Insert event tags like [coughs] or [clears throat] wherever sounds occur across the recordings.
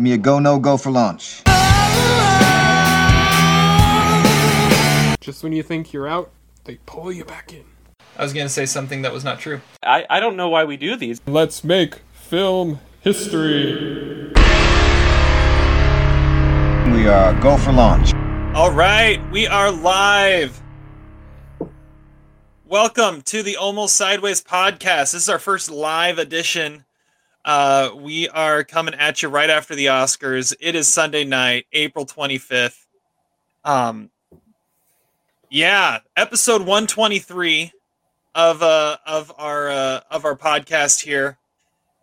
Give me a go, no go for launch. Just when you think you're out, they pull you back in. I was going to say something that was not true. I, I don't know why we do these. Let's make film history. We are go for launch. All right, we are live. Welcome to the Almost Sideways podcast. This is our first live edition. Uh, we are coming at you right after the Oscars. It is Sunday night, April 25th. Um, yeah, episode 123 of uh of our uh, of our podcast here,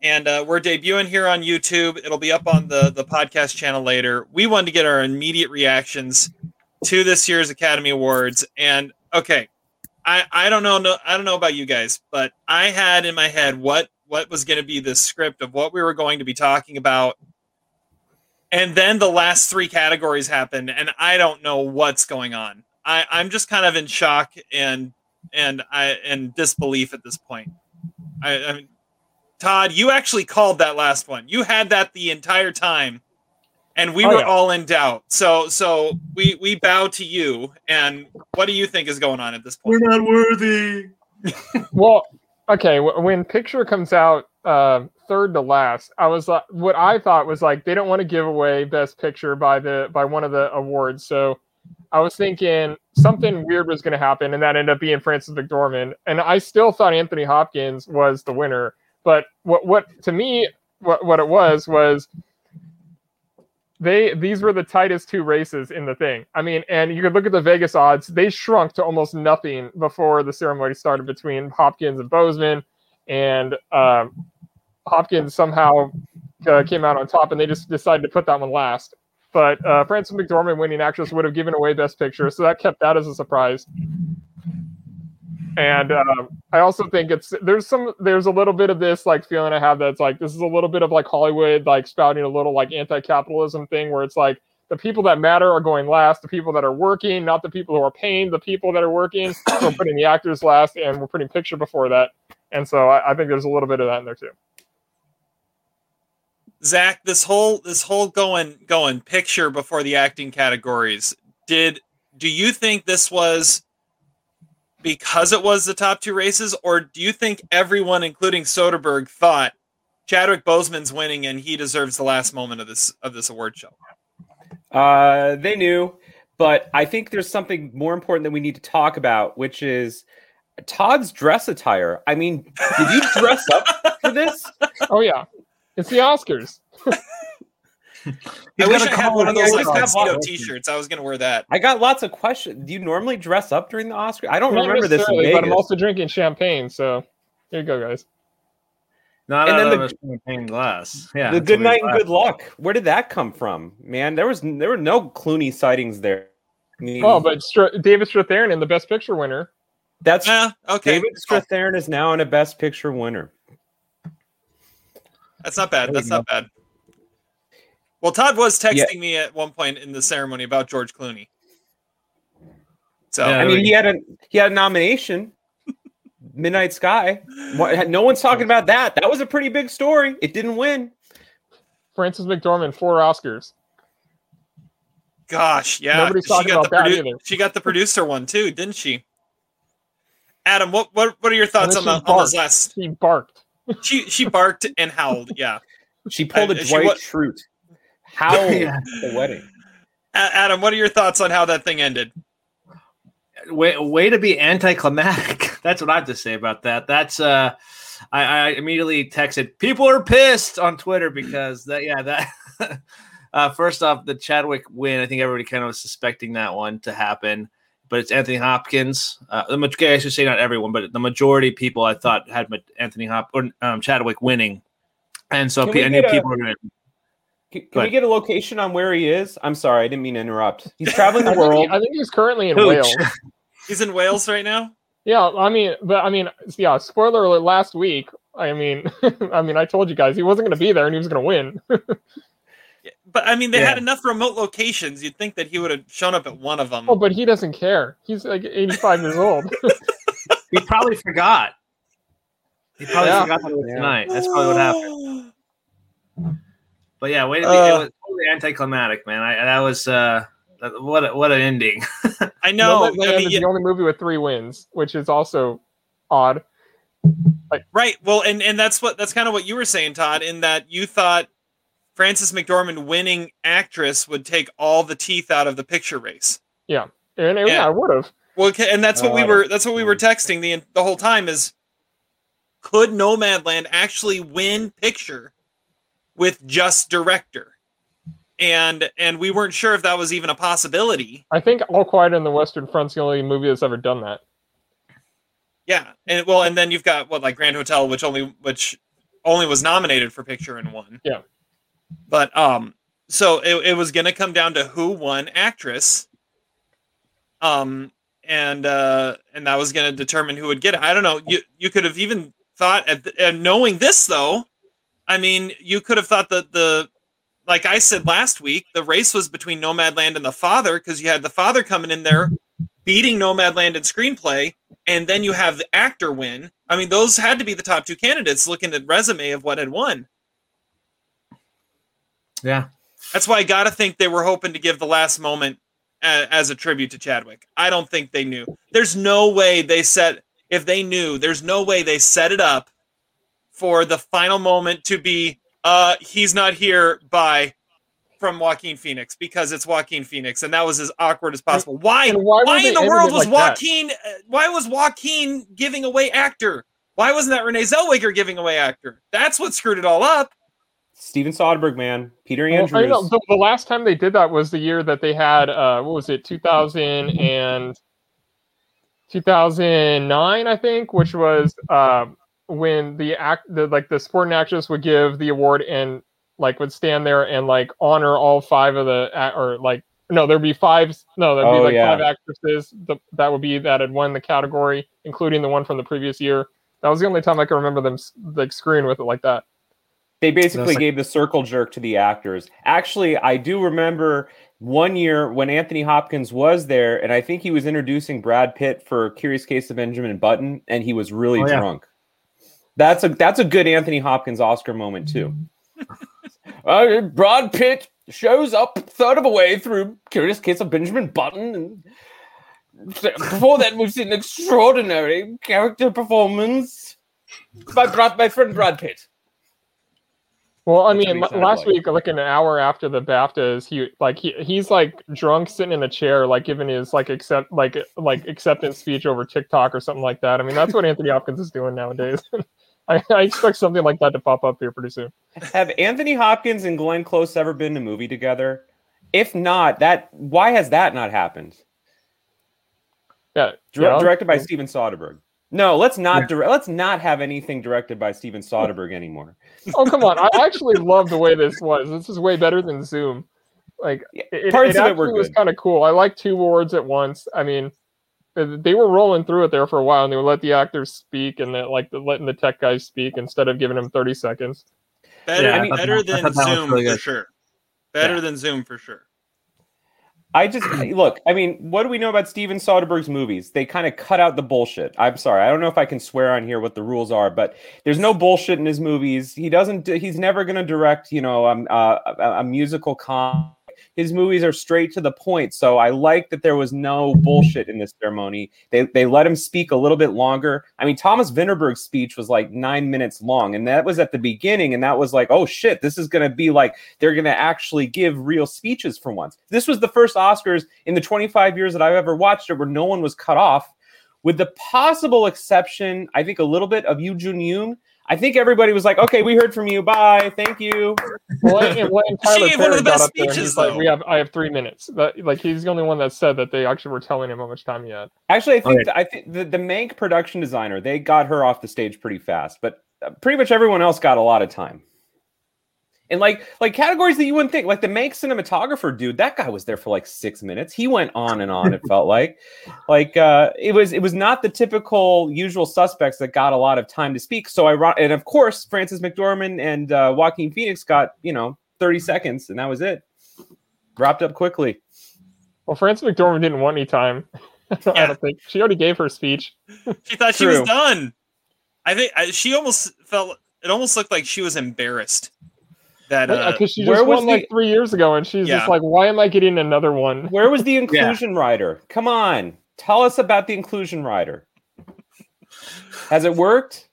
and uh, we're debuting here on YouTube. It'll be up on the the podcast channel later. We wanted to get our immediate reactions to this year's Academy Awards, and okay, I I don't know no, I don't know about you guys, but I had in my head what what was going to be the script of what we were going to be talking about. And then the last three categories happened, and I don't know what's going on. I, I'm just kind of in shock and and I and disbelief at this point. I, I mean, Todd, you actually called that last one. You had that the entire time, and we Oh, were yeah. all in doubt. So so we we bow to you. And what do you think is going on at this point? We're not worthy. Well, okay. When picture comes out uh, third to last, I was like, what I thought was like they don't want to give away best picture by the by one of the awards, so I was thinking something weird was going to happen, and that ended up being Frances McDormand, and I still thought Anthony Hopkins was the winner. But what what to me what what it was was they these were the tightest two races in the thing. I mean, and you could look at the Vegas odds; they shrunk to almost nothing before the ceremony started between Hopkins and Boseman, and um, Hopkins somehow uh, came out on top, and they just decided to put that one last. But uh, Frances McDormand winning actress would have given away Best Picture, so that kept that as a surprise. And um, I also think it's there's some there's a little bit of this like feeling I have that's like this is a little bit of like Hollywood like spouting a little like anti-capitalism thing where it's like the people that matter are going last, the people that are working, not the people who are paying the people that are working. we're putting the actors last, and we're putting picture before that. And so I, I think there's a little bit of that in there too. Zach, this whole this whole going going picture before the acting categories. Did do you think this was because it was the top two races, or do you think everyone, including Soderbergh, thought Chadwick Boseman's winning and he deserves the last moment of this of this award show? Uh, they knew, but I think there's something more important that we need to talk about, which is Todd's dress attire. I mean, did you dress up for this? [laughs] Oh yeah, it's the Oscars. [laughs] I wish got a I had one of of those those like ones. tuxedo t-shirts. I was gonna wear that. I got lots of questions. Do you normally dress up during the Oscar? I don't Not remember this but I'm also drinking champagne. So here you go, guys. Not And out then of the- a champagne glass. Yeah. the good night and good luck. Where did that come from, man? There was there were no Clooney sightings there. I mean, Oh, but Str- David Strathairn, in the Best Picture winner. that's Yeah, okay. David oh. Strathairn is now in a Best Picture winner. That's not bad. That's not bad. Well, Todd was texting Yeah. me at one point in the ceremony about George Clooney. So Yeah, I mean, he had a he had a nomination. [laughs] Midnight Sky. No one's talking about that. That was a pretty big story. It didn't win. Frances McDormand, four Oscars. Gosh, yeah. Nobody's she talking got about the that produ- either. She got the producer one too, didn't she? Adam, what what what are your thoughts on, And then the, she on those barked. last? He barked. She she barked and howled. Yeah, She pulled I- a she Dwight wa- Schrute. How [laughs] Yeah. the wedding? Adam, what are your thoughts on how that thing ended? way, way to be anticlimactic. [laughs] That's what I have to say about that. That's uh I, I immediately texted people are pissed on Twitter because that yeah that [laughs] uh first off the Chadwick win, I think everybody kind of was suspecting that one to happen. But it's Anthony Hopkins. Uh, the maj- I should say not everyone, but the majority of people I thought had Anthony Hop or um, Chadwick winning, and so Can I knew get a- people were going to Can, can we get a location on where he is? I'm sorry, I didn't mean to interrupt. He's traveling the world. I think he's currently in Hooch. Wales. [laughs] He's in Wales right now. Yeah, I mean, but I mean, yeah. Spoiler alert! Last week, I mean, [laughs] I mean, I told you guys he wasn't going to be there and he was going to win. [laughs] But I mean, they Yeah. had enough remote locations. You'd think that he would have shown up at one of them. oh, but he doesn't care. He's like 85 years old. He probably forgot. He probably Yeah. forgot that it was Yeah. tonight. That's probably what happened. [gasps] But yeah, way to be, Uh. it was totally anticlimactic, man. I that was uh, what a, what an ending. [laughs] I know. Nomadland I mean, is yeah, the only movie with three wins, which is also odd. right. Well, and and that's what that's kind of what you were saying, Todd, in that you thought Frances McDormand winning actress would take all the teeth out of the picture race. Yeah, and it, Yeah. yeah, I would have. Well, and that's what we Uh, were that's what we were texting the the whole time is could Nomadland actually win picture with just director? And and we weren't sure if that was even a possibility. I think All Quiet on the Western Front's the only movie that's ever done that. Yeah. And well, and then you've got what like Grand Hotel which only which only was nominated for picture and won. Yeah. But um so it, it was going to come down to who won actress. Um and uh and that was going to determine who would get it. I don't know. You you could have even thought at the, and knowing this though, I mean, you could have thought that the like I said last week, the race was between Nomadland and the father because you had the father coming in there beating Nomadland in screenplay, and then you have the actor win. I mean, those had to be the top two candidates looking at resume of what had won. yeah, That's why I got to think they were hoping to give the last moment a, as a tribute to Chadwick. I don't think they knew. There's no way they set if they knew. There's no way they set it up for the final moment to be uh he's not here by from Joaquin Phoenix because it's Joaquin Phoenix and that was as awkward as possible. Why why why, in the world was like? Joaquin uh, why was Joaquin giving away actor? Why wasn't that Renee Zellweger giving away actor? That's what screwed it all up. Steven Soderbergh, man, Peter Well, Andrews. I know, the, the last time they did that was the year that they had uh, what was it, 2000 and 2009, I think, which was um, when the act, the like the supporting actress would give the award and like would stand there and like honor all five of the or like no, there'd be five. No, there'd be Oh, like yeah. five actresses the, that would be that had won the category, including the one from the previous year. That was the only time I can remember them like screwing with it like that. They basically like- gave the circle jerk to the actors. Actually, I do remember one year when Anthony Hopkins was there, and I think he was introducing Brad Pitt for Curious Case of Benjamin Button, and he was really Oh, yeah. drunk. That's a that's a good Anthony Hopkins Oscar moment too. [laughs] uh, Brad Pitt shows up third of a way through Curious Case of Benjamin Button, and before that we've seen an extraordinary character performance by Brad, my friend Brad Pitt. Well, I mean, what he la- sounded last like. week, like an hour after the BAFTAs, he like he he's like drunk, sitting in a chair, like giving his like accept like like acceptance speech over TikTok or something like that. I mean, that's what Anthony Hopkins is doing nowadays. [laughs] I, I expect something like that to pop up here pretty soon. Have Anthony Hopkins and Glenn Close ever been in a movie together? If not, that why has that not happened? Yeah, Dir- yeah, directed by Steven Soderbergh. No, let's not dire- let's not have anything directed by Steven Soderbergh anymore. Oh come on! I actually love the way this was. This is way better than Zoom. Like Yeah, it, parts it of it were actually was kind of cool. I like two awards at once. I mean, they- they were rolling through it there for a while, and they would let the actors speak and then like the, letting the tech guys speak instead of giving them thirty seconds. Better, Yeah, I thought better that- than that Zoom really for sure. Better Yeah. than Zoom for sure. I just look. I mean, what do we know about Steven Soderbergh's movies? They kind of cut out the bullshit. I'm sorry, I don't know if I can swear on here what the rules are, but there's no bullshit in his movies. He doesn't. He's never going to direct, you know, um, uh, a, a musical com. His movies are straight to the point. So I like that there was no bullshit in this ceremony. They they let him speak a little bit longer. I mean, Thomas Vinterberg's speech was like nine minutes long, and that was at the beginning, and that was like, oh shit, this is to be like they're to actually give real speeches for once. This was the first Oscars in the 25 years that I've ever watched it where no one was cut off, with the possible exception, I think, a little bit of Yuh-jung Youn. I think everybody was like, okay, we heard from you. Bye. Thank you. Well, and, well, and Tyler gave one of the best up there and speeches, he's like, "We have, I have three minutes." But, like, he's the only one that said that they actually were telling him how much time he had. Actually, I think Okay. I think the, the Mank production designer, they got her off the stage pretty fast, but uh, pretty much everyone else got a lot of time. And like like categories that you wouldn't think, like the Mank cinematographer dude, that guy was there for like six minutes. He went on and on. It felt like, [laughs] like uh, it was it was not the typical usual suspects that got a lot of time to speak. So I and of course Frances McDormand and uh, Joaquin Phoenix got you know thirty seconds, and that was it. Wrapped up quickly. Well, frances McDormand didn't want any time. [laughs] I don't think she already gave her speech. She thought she was done. I think I, she almost felt. It almost looked like she was embarrassed. That uh, Because she where just was won like three years ago, and she's Yeah. just like, "Why am I getting another one?" Where was the [laughs] inclusion rider? Come on, tell us about the inclusion rider. Has it worked?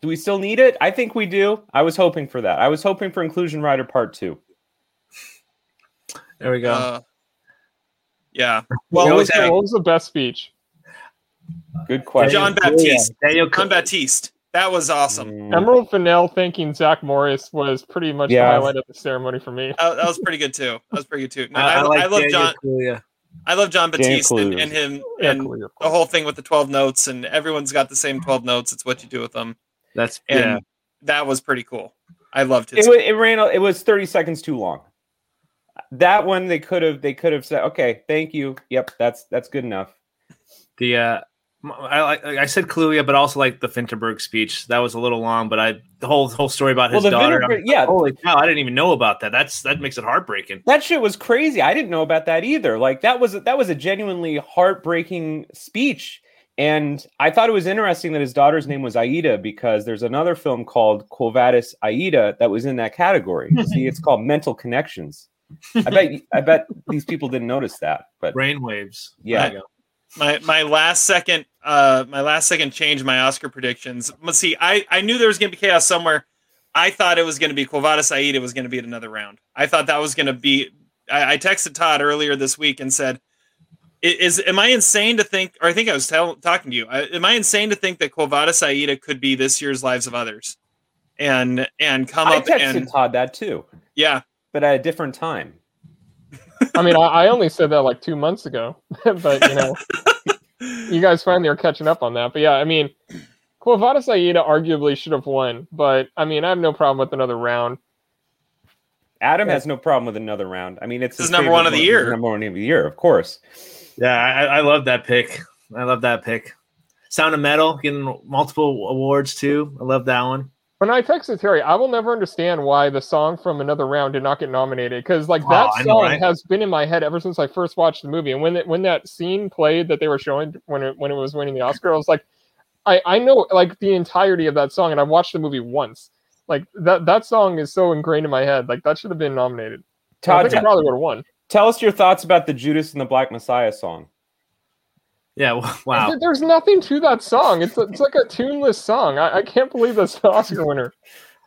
Do we still need it? I think we do. I was hoping for that. I was hoping for inclusion rider part two. There we go. uh, yeah. [laughs] What Well, was, the, what was the best speech? Good question. Jon Batiste. Daniel Jon Batiste. That was awesome. Mm, Emerald Fennell thanking Zach Morris was pretty much Yeah. the highlight of the ceremony for me. That, that was pretty good too. That was pretty good too. No, I, I, I, like I love Daniel John. Kaluuya. I love John Daniel Batiste and, and him and cool, of the whole thing with the twelve notes and everyone's got the same twelve notes. It's what you do with them, That's and yeah. that was pretty cool. I loved it, his. it ran. It was thirty seconds too long. That one they could have. They could have said, "Okay, thank you. Yep, that's that's good enough." The uh, m- I I said Kaluuya, but also like the Vinterberg speech. That was a little long, but I the whole whole story about Well, his the daughter. Vinterberg- yeah. holy cow! I didn't even know about that. That's that makes it heartbreaking. That shit was crazy. I didn't know about that either. Like that was that was a genuinely heartbreaking speech. And I thought it was interesting that his daughter's name was Aida because there's another film called Quo Vadis Aida that was in that category. [laughs] See, it's called Mental Connections. I bet I bet these people didn't notice that, but Brainwaves. Yeah. There you go. my my last second uh my last second change my Oscar predictions. Let's see. I I knew there was gonna be chaos somewhere. I thought it was gonna be Quo Vadis Aida. It was gonna be at another round. I thought that was gonna be. I, I texted Todd earlier this week and said, "Is am I insane to think?" Or I think I was tell, talking to you. I, am I insane to think that Quo Vadis Aida could be this year's Lives of Others, and and come I up texted and Todd that too, yeah, but at a different time. I mean, I, I only said that like two months ago, [laughs] but you know, [laughs] you guys finally are catching up on that. But yeah, I mean, Quo Vadis Aida arguably should have won, but I mean, I have no problem with another round. Adam Yeah. has no problem with another round. I mean, it's This his number one of the year. Number one of the year, of course. Yeah, I, I love that pick. I love that pick. Sound of Metal getting multiple awards too. I love that one. When I texted Terry, I will never understand why the song from Another Round did not get nominated because like Oh, that I know, song right? has been in my head ever since I first watched the movie. And when it, when that scene played that they were showing when it when it was winning the Oscar, I was like, I I know like the entirety of that song, and I watched the movie once. Like that that song is so ingrained in my head. Like that should have been nominated. I Todd, think it probably would have won. tell us your thoughts about the Judas and the Black Messiah song. Yeah, [laughs] wow. There- There's nothing to that song. It's it's like a tuneless song. I, I can't believe that's the Oscar winner.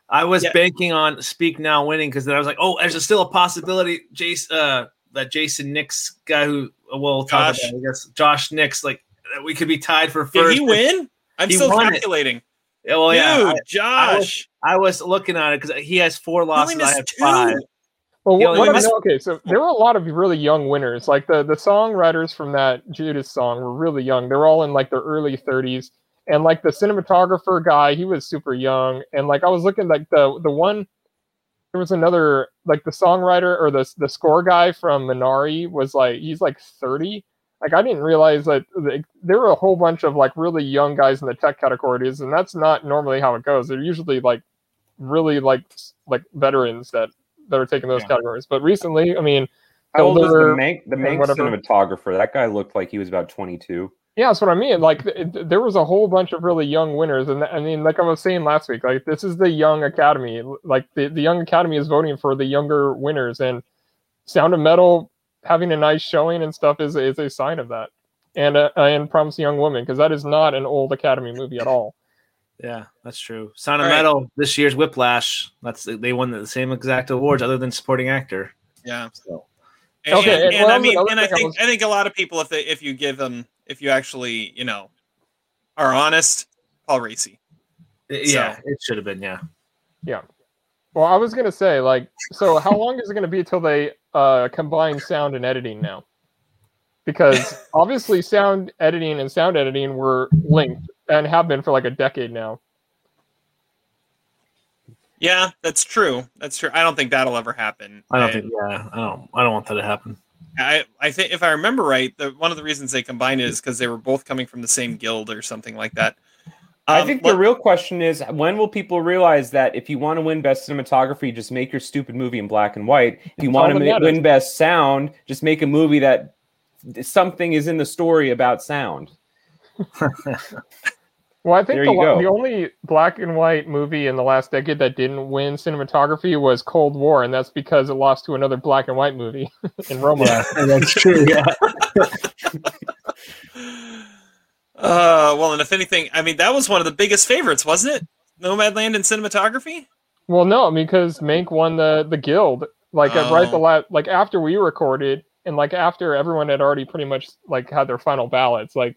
I was Yeah. banking on Speak Now winning because then I was like, oh, there's still a possibility. Jason, uh, that Jason Nix guy who uh, we'll talk Josh. about, I guess Josh Nix, like that we could be tied for first. did first. he win? I'm He still won it. calculating. Yeah, well, yeah. I, Josh. I was looking at it because he has four losses. I have two. five. Well, Yeah, what, we what I know, okay, so there were a lot of really young winners. Like the the songwriters from that Judas song were really young. They were all in like their early 30s, and like the cinematographer guy, he was super young. And like I was looking like the the one, there was another like the songwriter or the the score guy from Minari was like he's like 30. Like I didn't realize that like, there were a whole bunch of like really young guys in the tech categories, and that's not normally how it goes. They're usually like really like like veterans that that are taking those Yeah. categories. But recently, I mean, How old is the Hilder Mank, the Mank cinematographer? That guy looked like he was about 22. yeah, that's what I mean. Like th- th- there was a whole bunch of really young winners, and I mean, like I was saying last week, like this is the young academy. Like the the young academy is voting for the younger winners, and Sound of Metal having a nice showing and stuff is is a sign of that. And uh, and Promising Young Woman because that is not an old Academy movie at all. Yeah, that's true. Sound of All right. Metal this year's Whiplash. That's they won the same exact awards other than supporting actor. Yeah. So And, Okay, and, and and I mean, and I thing I think was- I think a lot of people, if they if you give them, if you actually, you know, are honest, Paul Raci. yeah, it should have been. Yeah. Yeah, Well, I was gonna say like, so how long is it gonna be till they uh, combine sound and editing now? Because obviously, sound editing and sound editing were linked and have been for like a decade now. Yeah, that's true. That's true. I don't think that'll ever happen. I don't And think. Yeah, I don't. I don't want that to happen. I, I think if I remember right, the one of the reasons they combined it is because they were both coming from the same guild or something like that. I Um, think let- the real question is when will people realize that if you want to win best cinematography, just make your stupid movie in black and white. If you want to ma- win best sound, just make a movie that something is in the story about sound. [laughs] Well, I think the, you la- go. the only black and white movie in the last decade that didn't win cinematography was Cold War, and that's because it lost to another black and white movie [laughs] in Roma. Yeah, [laughs] that's true. Yeah. [laughs] Uh, well, and if anything, I mean, that was one of the biggest favorites, wasn't it? Nomadland in cinematography. Well, no, because Mank won the the guild like at right the Oh. la- like after we recorded and like after everyone had already pretty much like had their final ballots. Like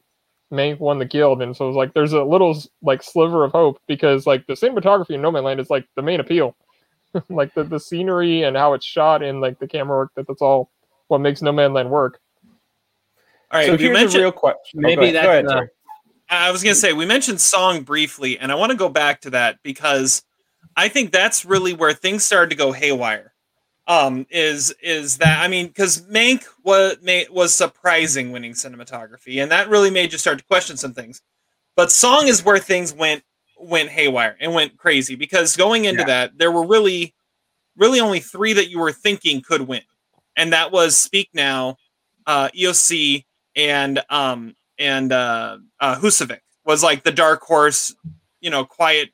Mank won the guild, and so it was like there's a little like sliver of hope because like the cinematography in Nomadland is like the main appeal, [laughs] like the the scenery and how it's shot and like the camera work. That that's all what makes Nomadland work. All right, so we here's mentioned. a real question. Maybe go ahead, that's, go ahead, uh. I was gonna say we mentioned song briefly, and I want to go back to that because I think that's really where things started to go haywire. Um, is is that I mean, because Mank was was surprising winning cinematography, and that really made you start to question some things. But song is where things went went haywire and went crazy because going into Yeah. that, there were really, really only three that you were thinking could win, and that was Speak Now, uh, Io Sì, and um and uh, uh Husavik was like the dark horse, you know, quiet.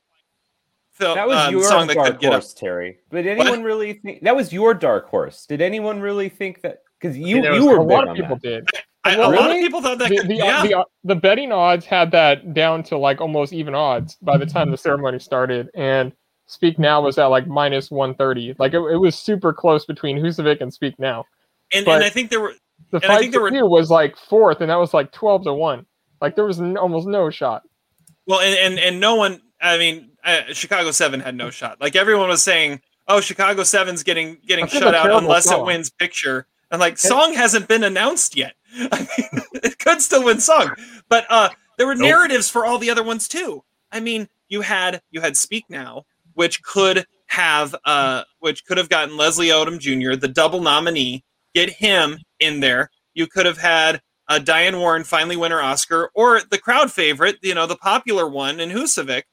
Fil- That was um, your song dark could horse, Terry. But did anyone really think that was your dark horse? Did anyone really think that? Because you there you was were a lot of people that. did. I, Well, a lot of people thought that. the, could, the, yeah. the, the betting odds had that down to like almost even odds by the time the ceremony started and speak now was at like minus 130 like it, it was super close between Husavik and speak now and, but- and I think there were the And I fight think there for were- you was like fourth and that was like 12 to 1 like there was n- almost no shot well, and and, and no one. I mean, uh, Chicago Seven had no shot. Like everyone was saying, "Oh, Chicago Seven's getting getting That's shut out unless it wins picture." And like, song hasn't been announced yet. I [laughs] mean, it could still win song, but uh, there were Nope. narratives for all the other ones too. I mean, you had you had Speak Now, which could have uh, which could have gotten Leslie Odom Jr. the double nominee, get him in there. You could have had uh, Diane Warren finally win her Oscar, or the crowd favorite, you know, the popular one in Husavik.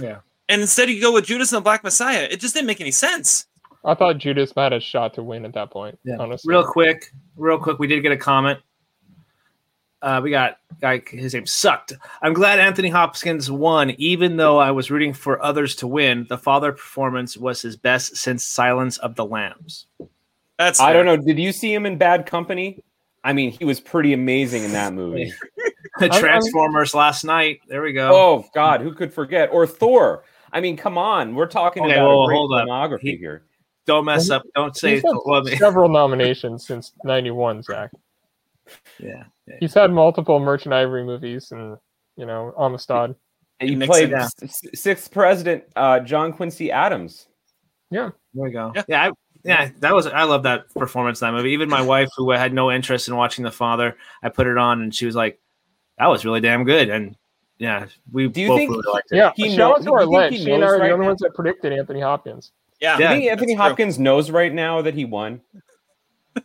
Yeah. And instead you go with Judas and the Black Messiah. It just didn't make any sense. I thought Judas had a shot to win at that point Yeah. honestly Real quick, real quick, we did get a comment. Uh, we got guy. His name sucked. I'm glad Anthony Hopkins won, even though I was rooting for others to win. The father performance was his best since Silence of the Lambs. That's I don't know. Did you see him in Bad Company? I mean, he was pretty amazing in that movie. [laughs] The I'm- Transformers last night. There we go. oh God, who could forget? Or Thor. I mean, come on. We're talking Okay, about well, a great hold up. filmography He- here. Don't mess up. Don't say. He's had several nominations since 91 Zach yeah. yeah. he's had multiple Merchant Ivory movies and you know Amistad And you Nixon, played s- s- sixth president, uh, John Quincy Adams. Yeah, there we go. Yeah. Yeah, I, yeah, that was. I love that performance in that movie. Even my wife, who had no interest in watching The Father, I put it on, and she was like, "That was really damn good." And yeah, we Do you both think- really liked it. yeah He shout know- out to our you he she and I knows are the right only now? ones that predicted Anthony Hopkins Yeah. Yeah. you think Anthony that's true. Hopkins knows right now that he won?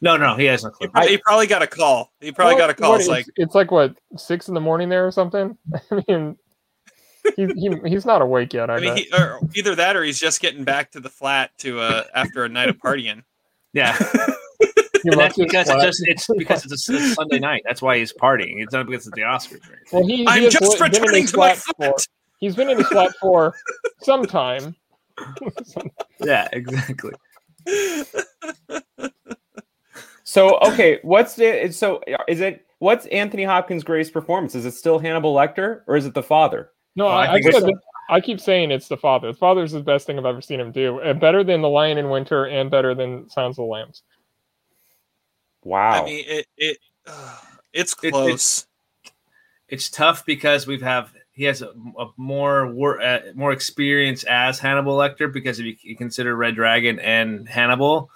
No, no, he has no He clue. probably, he probably got a call. He probably What- got a call. what It's like, it's like what six in the morning there or something. [laughs] I mean, he, he he's not awake yet. I, I mean, he, or either that or he's just getting back to the flat to uh after a night of partying. Yeah, He [laughs] and left that's because it's just it's because it's a, it's Sunday night. That's why he's partying. It's not because it's the Oscars. Well, he, he I'm has just li- been in returning his to my flat for he's been in his flat for [laughs] some time. Yeah, exactly. So okay, what's the so is it what's Anthony Hopkins' greatest performance? Is it still Hannibal Lecter or is it the father? No, Well, I I, I, said it's- I keep saying it's the father. The father's the best thing I've ever seen him do. Uh, better than The Lion in Winter and better than Sounds of the Lambs. Wow. I mean, it it uh, it's It- close. It's tough because we've have he has a, a more wor- uh, more experience as Hannibal Lecter because if you, you consider Red Dragon and Hannibal,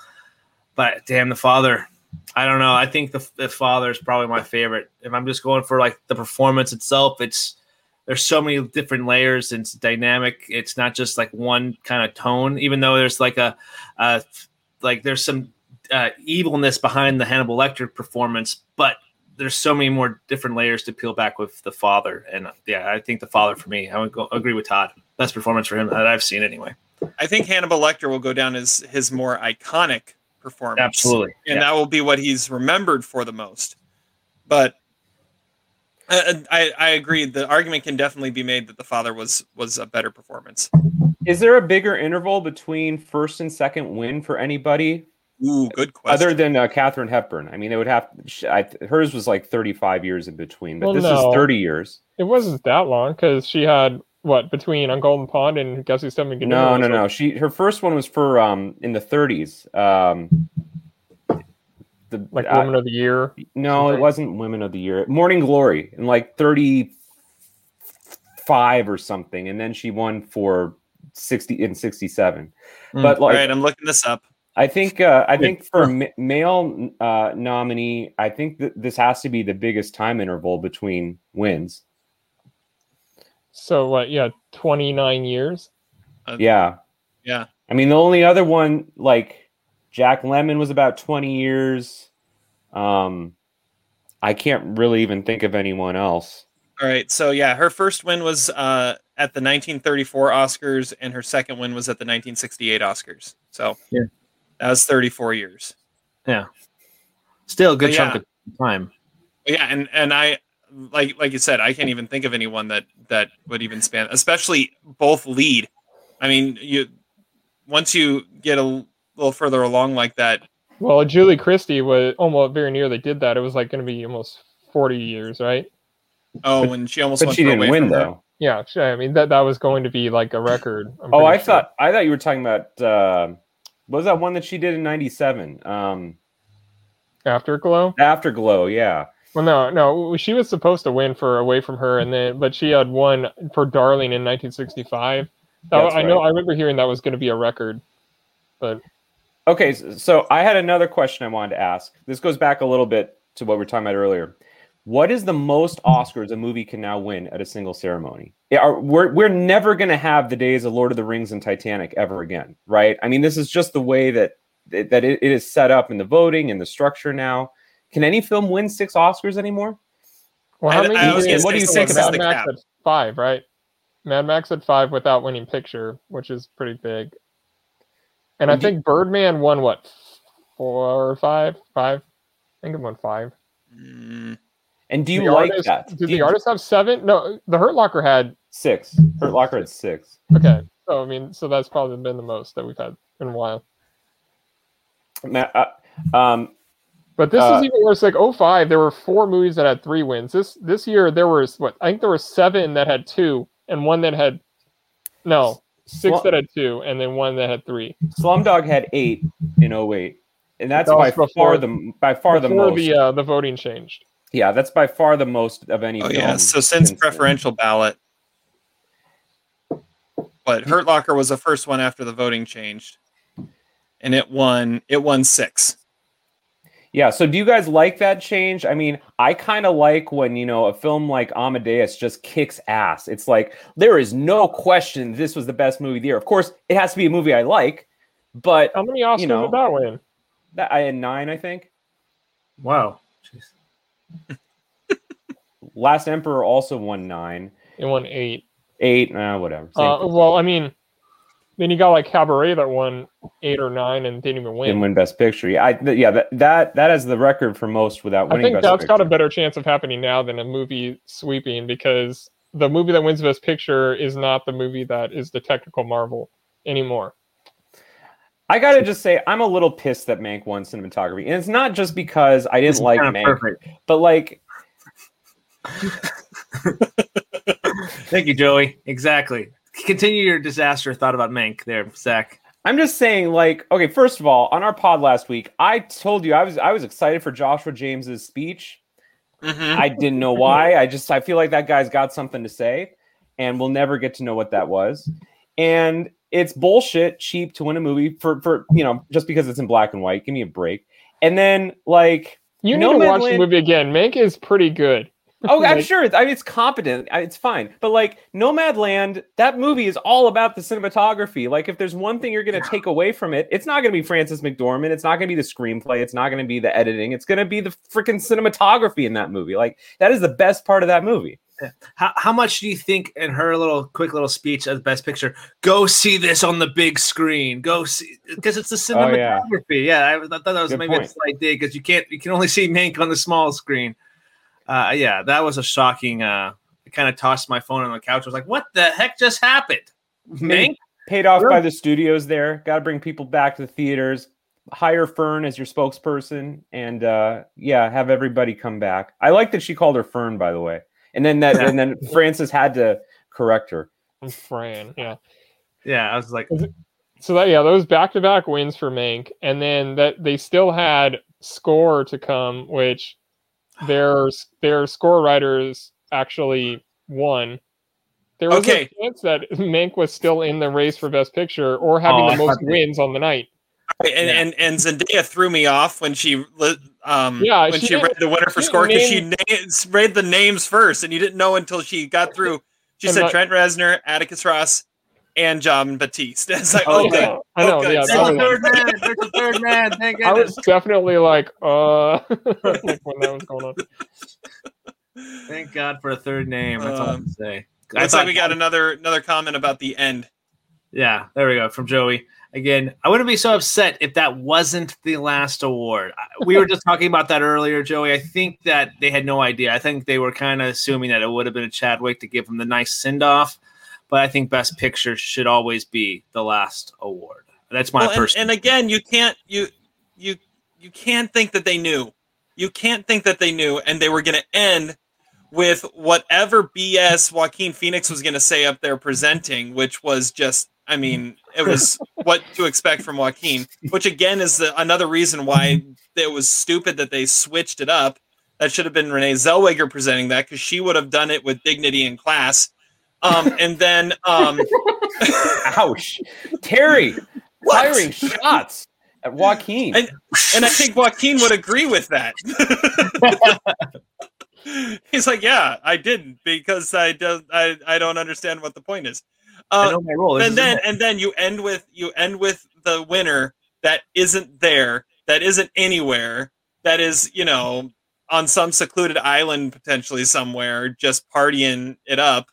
but damn the father. I don't know. I think the, the father is probably my favorite. If I'm just going for like the performance itself, it's there's so many different layers and it's dynamic. It's not just like one kind of tone. Even though there's like a, uh, like there's some uh, evilness behind the Hannibal Lecter performance, but there's so many more different layers to peel back with the father. And uh, yeah, I think the father for me, I would go, agree with Todd. Best performance for him that I've seen anyway. I think Hannibal Lecter will go down as his more iconic performance. Absolutely. and Yeah. that will be what he's remembered for the most. But Uh, I I agree. The argument can definitely be made that the father was was a better performance. Is there a bigger interval between first and second win for anybody Ooh, good question. other than uh, Katharine Hepburn? I mean, it would have sh- I, hers was like 35 years in between, but Well, this no. is 30 years. It wasn't that long because she had what between on Golden Pond and Guess Who's Coming No, no, no. She her first one was for um in the 30s. Um, the Like uh, Woman of the Year. No, it wasn't Women of the Year. Morning Glory in like 35 or something. And then she won for 60 in 67. Hmm. But All like, right, I'm looking this up. I think, uh, I think for a male uh, nominee, I think that this has to be the biggest time interval between wins. So what? Yeah, twenty nine years. Yeah. Yeah. I mean, the only other one, like Jack Lemmon was about 20 years. Um, I can't really even think of anyone else. All right, so yeah, her first win was uh, at the 1934 Oscars, and her second win was at the 1968 Oscars. So Yeah. That was 34 years. Yeah. Still a good But chunk yeah. of time. Yeah, and and I like like you said, I can't even think of anyone that that would even span, especially both lead. I mean, you once you get a little further along like that, Well, Julie Christie was almost very near. They did that. It was like going to be almost forty years, right? oh, and she almost But went she didn't win from her. though. Yeah, sure. I mean that that was going to be like a record. I'm Oh, I sure. thought I thought you were talking about uh, what was that one that she did in '97? Um, Afterglow. Afterglow, yeah. Well, no, no, she was supposed to win for Away from Her, and then but she had won for Darling in 1965. That, I know. I remember hearing that was going to be a record. But Okay, so I had another question I wanted to ask. This goes back a little bit to what we were talking about earlier. What is the most Oscars a movie can now win at a single ceremony? Yeah, are- we're we're never going to have the days of Lord of the Rings and Titanic ever again, right? I mean, this is just the way that that it, it is set up in the voting and the structure now. Can any film win six Oscars anymore? well, I- how many? I was did- what do you think about Mad Max at five, right? Mad Max at five without winning picture, which is pretty big. And I Would you- think Birdman won what four or five? Five. I think it won five. Mm, And do you The like artist- that? Did Do the you- artist have seven? No, the Hurt Locker had six? Hurt Locker had six. okay. So I mean, so that's probably been the most that we've had in a while. Ma- uh, um, But this Uh, is even worse. Like 05, there were four movies that had three wins. This this year there was what I think there were seven that had two, and one that had no six Slum- that had two, and then one that had three. Slumdog had eight in 08. And that's That by before- far the by far the most. the uh, the voting changed. Yeah, that's by far the most of any oh film. yeah, so since then. preferential ballot, but Hurt Locker was the first one after the voting changed, and it won. It won six. Yeah, so do you guys like that change? I mean, I kind of like when, you know, a film like Amadeus just kicks ass. It's like there is no question this was the best movie of the year. Of course, it has to be a movie I like, but How many Oscars know. did that win? that I had 9, I think. Wow. Jeez. Last Emperor also won 9. It won eight. 8, uh, whatever. Uh, well, I mean, then you got like Cabaret that won eight or nine and didn't even win. Didn't win Best Picture. Yeah, I, th- yeah, that that that is the record for most without winning. I think Best that's got a better chance of happening now than a movie sweeping because the movie that wins Best Picture is not the movie that is the technical marvel anymore. I gotta just say, I'm a little pissed that Mank won cinematography, and it's not just because I didn't is like Mank, perfect. but like, [laughs] Thank you, Joey. Exactly. Continue your disaster thought about Mank there, Zach. I'm just saying, like, okay, first of all, on our pod last week, I told you I was I was excited for Joshua James's speech. Mhm. I didn't know why. I just I feel like that guy's got something to say, and we'll never get to know what that was. And it's bullshit, cheap to win a movie for for you know just because it's in black and white. Give me a break. And then like, You No need to watch the movie again. Mank is pretty good. [laughs] oh, I'm sure it's I mean, it's competent. It's fine. But like Nomadland, that movie is all about the cinematography. Like if there's one thing you're going to take away from it, it's not going to be Frances McDormand. It's not going to be the screenplay. It's not going to be the editing. It's going to be the freaking cinematography in that movie. Like that is the best part of that movie. How, how much do you think in her little quick little speech as best picture? Go see this on the big screen. Go see because it's the Oh, yeah. cinematography. yeah. I, I thought that was Good maybe a slight dig because you can't you can only see Mank on the small screen. uh, yeah, that was a shocking. Uh, I kind of tossed my phone on the couch. I was like, "What the heck just happened?" Mank? Paid off Sure. by the studios there. Got to bring people back to the theaters. Hire Fern as your spokesperson, and uh, yeah, have everybody come back. I like that she called her Fern, by the way. And then that, and then Frances had to correct her. Fran, yeah. Yeah, I was like, So that yeah, those back to back wins for Mank, and then that they still had score to come, which their their score writers actually won. There was Okay. a chance that Mank was still in the race for Best Picture or having Oh, I the most thought they- wins on the night. Right, and, Yeah. and and Zendaya threw me off when she um Yeah, when she she, read the winner for score because she didn't read the names first, and you didn't know until she got [laughs] through. She And said like- Trent Reznor, Atticus Ross, and Jon Batiste. [laughs] It's like Oh, okay, yeah. I know, okay, yeah, "There's that a was- third man! There's a third man! Thank I was definitely like, uh, like [laughs] when that was going on. Thank God for a third name. That's all I Um, can say. I Looks like thought- we got another another comment about the end. Yeah, there we go from Joey. Again, I wouldn't be so upset if that wasn't the last award. We were just talking about that earlier, Joey. I think that they had no idea. I think they were kind of assuming that it would have been a Chadwick to give him the nice send off. But I think Best Picture should always be the last award. That's my Well, and, first. and again, you can't you you you can't think that they knew. You can't think that they knew, and they were going to end with whatever BS Joaquin Phoenix was going to say up there presenting, which was just, I mean, it was what to expect from Joaquin. Which again is the, another reason why it was stupid that they switched it up. That should have been Renee Zellweger presenting that because she would have done it with dignity and class. Um, and then um, [laughs] Ouch, Terry What? firing shots at Joaquin. And- and I think Joaquin would agree with that. [laughs] He's like, yeah, I didn't because I don't I, I don't understand what the point is. I Uh, know my role. This and then and then you end with you end with the winner that isn't there, that isn't anywhere, that is you know on some secluded island potentially somewhere, just partying it up.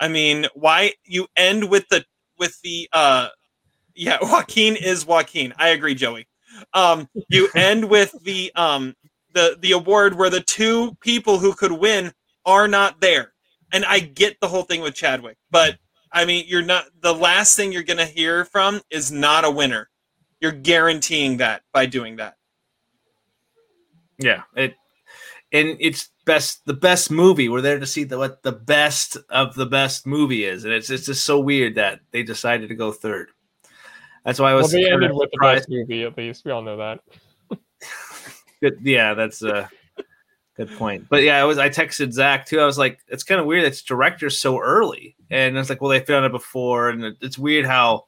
I mean, why you end with the with the uh yeah, [laughs] Joaquin is Joaquin. I agree, Joey. Um, you [laughs] end with the um the the award where the two people who could win are not there, and I get the whole thing with Chadwick, but I mean, you're not the last thing you're gonna hear from is not a winner. You're guaranteeing that by doing that. Yeah, it and it's best the best movie. We're there to see the what the best of the best movie is, and it's it's just so weird that they decided to go third. That's why I Well, was they kind ended of with the surprised. best movie, at least. We all know that. [laughs] Good, yeah, that's a good point. But yeah, I was I texted Zach too. I was like, it's kind of weird. It's directors so early, and it's like, well, they found it before, and it's weird how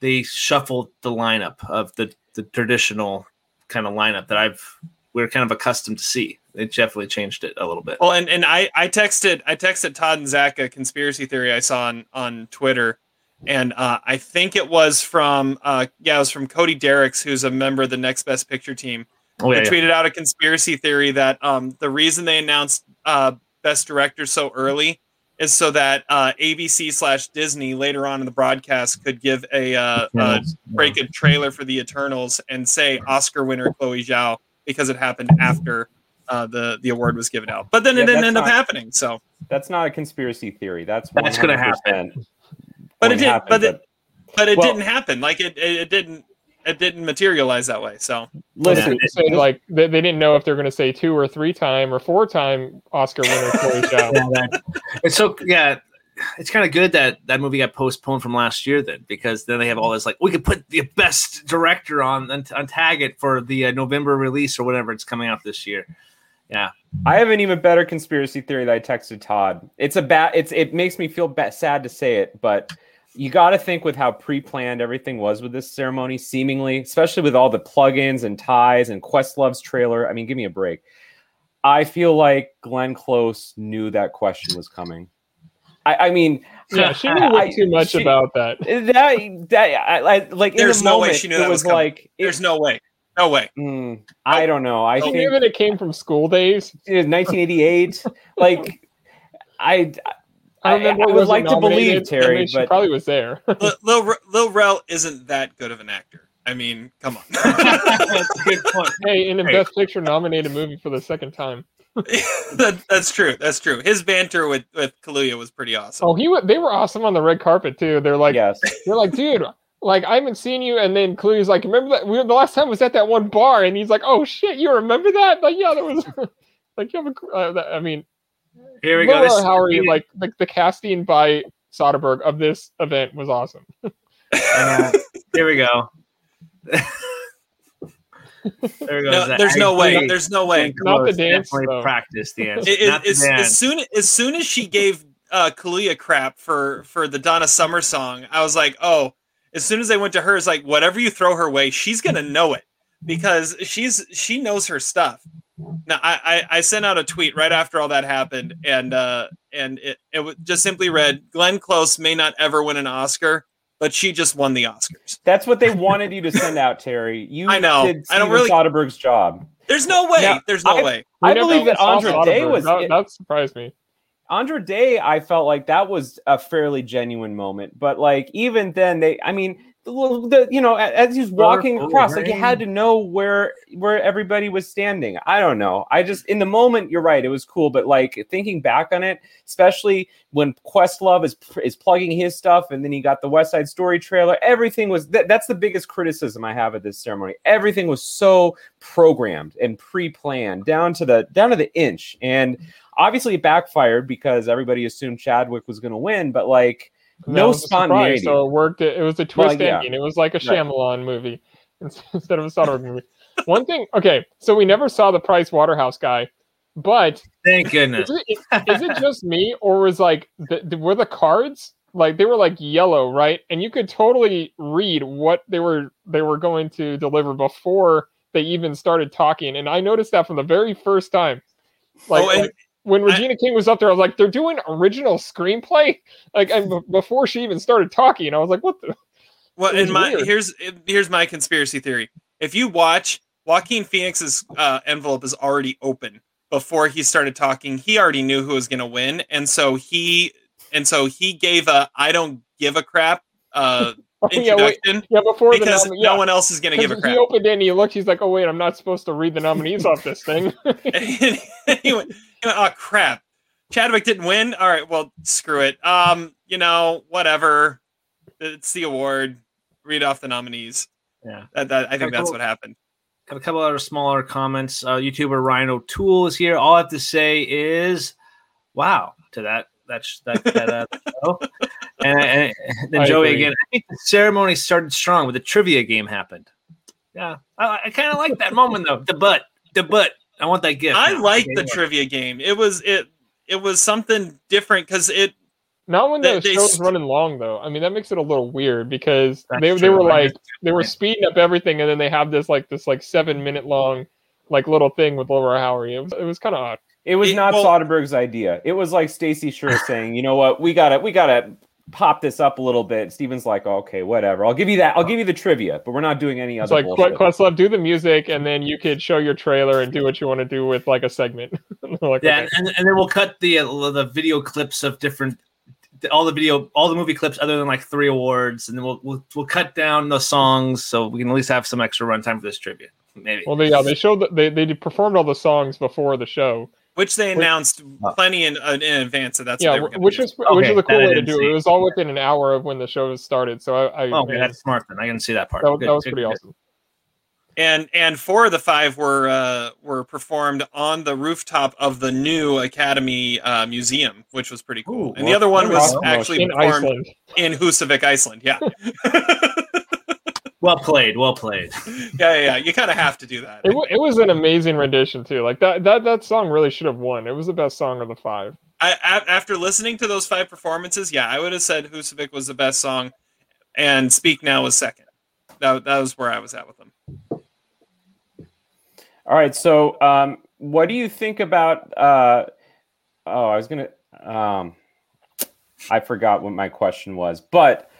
they shuffled the lineup of the the traditional kind of lineup that I've we're kind of accustomed to see. They definitely changed it a little bit. Well, and, and I, I texted I texted Todd and Zach a conspiracy theory I saw on, on Twitter, and uh, I think it was from uh, yeah it was from Cody Dericks, who's a member of the Next Best Picture team. Oh yeah. tweeted out a conspiracy theory that um, the reason they announced uh, Best Director so early is so that uh, ABC slash Disney later on in the broadcast could give a uh, uh, break a trailer for the Eternals and say Oscar winner Chloe Zhao because it happened after uh, the the award was given out. But then Yeah, it didn't that's end up happening. So, That's not a conspiracy theory. That's That's gonna 100% but it did. happen, But it but it Well- didn't happen. Like it, it it didn't it didn't materialize that way. So listen, So, like they, they didn't know if they're going to say two or three time or four time Oscar winner Chloe Zhao. [laughs] Yeah, that- it's so yeah. It's kind of good that that movie got postponed from last year then, because then they have all this like we could put the best director on and, and tag it for the uh, November release or whatever it's coming out this year. Yeah. I have an even better conspiracy theory that I texted Todd. It's a bad. It's it makes me feel ba- sad to say it, but you got to think with how pre-planned everything was with this ceremony, seemingly, especially with all the plugins and ties and Questlove's trailer. I mean, give me a break. I feel like Glenn Close knew that question was coming. I, I mean, Yeah, she knew way I- too much she- about that. that that I, I like. There's in the no way she knew it that was, was like. there's It, no way, no way. mm, I don't know. I She think knew that it came from school days. in 1988. like, I, I, I remember it would wasn't like to believe nominated. I Terry, mean, she but probably was there. [laughs] Lil, Lil, Lil Rel isn't that good of an actor. I mean, come on. That's a [laughs] good point. Hey, in the Hey. Best Picture nominated movie for the second time. [laughs] that, that's true. That's true. His banter with with Kaluuya was pretty awesome. Oh, he wa- they were awesome on the red carpet too. They're like, yes. they're like, dude, like I haven't seen you. And then Cluey's like, remember that? We were, the last time was at that one bar, and he's like, oh shit, you remember that? Like, yeah, that was like you have a. Uh, that, I mean, Here we go. Lil Rel This is- Howery, like the, the casting by Soderbergh of this event was awesome. [laughs] Uh, here we go. there we go. No, Zach. there's no way. There's no way. Not the dance, Definitely though. practice the answer. It- it- Not the as, as soon as soon as she gave uh, Kaluuya crap for for the Donna Summer song, I was like, oh. As soon as they went to her, it's like whatever you throw her way, she's gonna know it because she's she knows her stuff. Now, I, I I sent out a tweet right after all that happened, and uh and it it wa- just simply read, "Glenn Close may not ever win an Oscar, but she just won the Oscars." That's what they wanted you to send out, Terry. [laughs] You I know. did I don't Steven really- Soderbergh's job. There's no way. Now, There's no I- way. We I believe that saw Andra Soderbergh. Day was that, that surprised me. Andra Day, I felt like that was a fairly genuine moment. But like even then, they, I mean, the, you know, as he's walking across, like you had to know where where everybody was standing. I don't know. I just in the moment, you're right, it was cool. But like thinking back on it, especially when Questlove is is plugging his stuff, and then he got the West Side Story trailer. Everything was that, that's the biggest criticism I have at this ceremony. Everything was so programmed and pre-planned down to the down to the inch, and obviously it backfired because everybody assumed Chadwick was going to win. But like No that was a surprise. So it worked. It was a Well, twist yeah. ending. It was like a Shyamalan movie [laughs] instead of a Soderbergh movie. One thing, okay, so we never saw the Price Waterhouse guy, but Thank goodness. is it, is it just me or was like the, the, were the cards like they were like yellow, right? And you could totally read what they were they were going to deliver before they even started talking. And I noticed that from the very first time. Like, Oh, and- like, when I- Regina King was up there, I was like, they're doing original screenplay. Like, and [laughs] before she even started talking, I was like, what the? [laughs] Well, and my weird. here's here's my conspiracy theory. If you watch Joaquin Phoenix's uh, envelope is already open before he started talking, he already knew who was going to win, and so he and so he gave a I don't give a crap uh, introduction yeah, before the because nomi- no yeah, one else is going to give a 'cause crap. He opened it and he looked. He's like, "Oh wait, I'm not supposed to read the nominees off this thing." [laughs] [laughs] and he went, oh crap, Chadwick didn't win. All right, well screw it. Um, you know whatever. It's the award. Read off the nominees. Yeah. That, that, I think that's what happened. Got a couple other smaller comments. Uh, YouTuber Ryan O'Toole is here. All I have to say is, wow, to that that sh- that that uh, [laughs] show. And, and then I Joey agree. again. I think the ceremony started strong, but the trivia game happened. Yeah, I, I kind of like that moment though. The butt, the butt. I want that gift. I like the trivia game. It was it it was something different because it Not when the they show's st- running long though. I mean, that makes it a little weird because That's they they were like they were speeding up everything, and then they have this like this like seven minute long like little thing with Lil Rel Howery. It was it was kind of odd. It was It- not well- Soderbergh's idea. It was like Stacey Sher saying, "You know what? We gotta, we gotta pop this up a little bit." Steven's like, "Okay, whatever. I'll give you that. I'll give you the trivia, but we're not doing any It's other like bullshit." Questlove, do the music, and then you could show your trailer and do what you want to do with like a segment. [laughs] like, Yeah, okay. and, and then we'll cut the uh, the video clips of different all the video all the movie clips other than like three awards, and then we'll we'll, we'll cut down the songs so we can at least have some extra runtime for this trivia. Maybe. Well, they, yeah, they showed that they they performed all the songs before the show. Which they Wait. announced plenty in uh, in advance. So that's yeah, they which do. is which Okay, is a cool way to do it. It was all within an hour of when the show was started, so I, I Oh, okay, man, that's smart then. I can see that part. that, was- Good, that was good, pretty good. awesome. and and four of the five were uh, were performed on the rooftop of the new Academy uh, Museum, which was pretty cool. Ooh, and the other one was awesome. actually In performed Iceland, in Husavik, Iceland. Yeah, [laughs] Well played, well played. [laughs] yeah, yeah. yeah. You kind of have to do that. it, wa- it was an amazing rendition too. Like that that that song really should have won. It was the best song of the five. I, a- after listening to those five performances, yeah, I would have said Husavik was the best song, and Speak Now was second. That, that was where I was at with them. All right. So, um, what do you think about? Uh, oh, I was gonna. Um, I forgot what my question was, but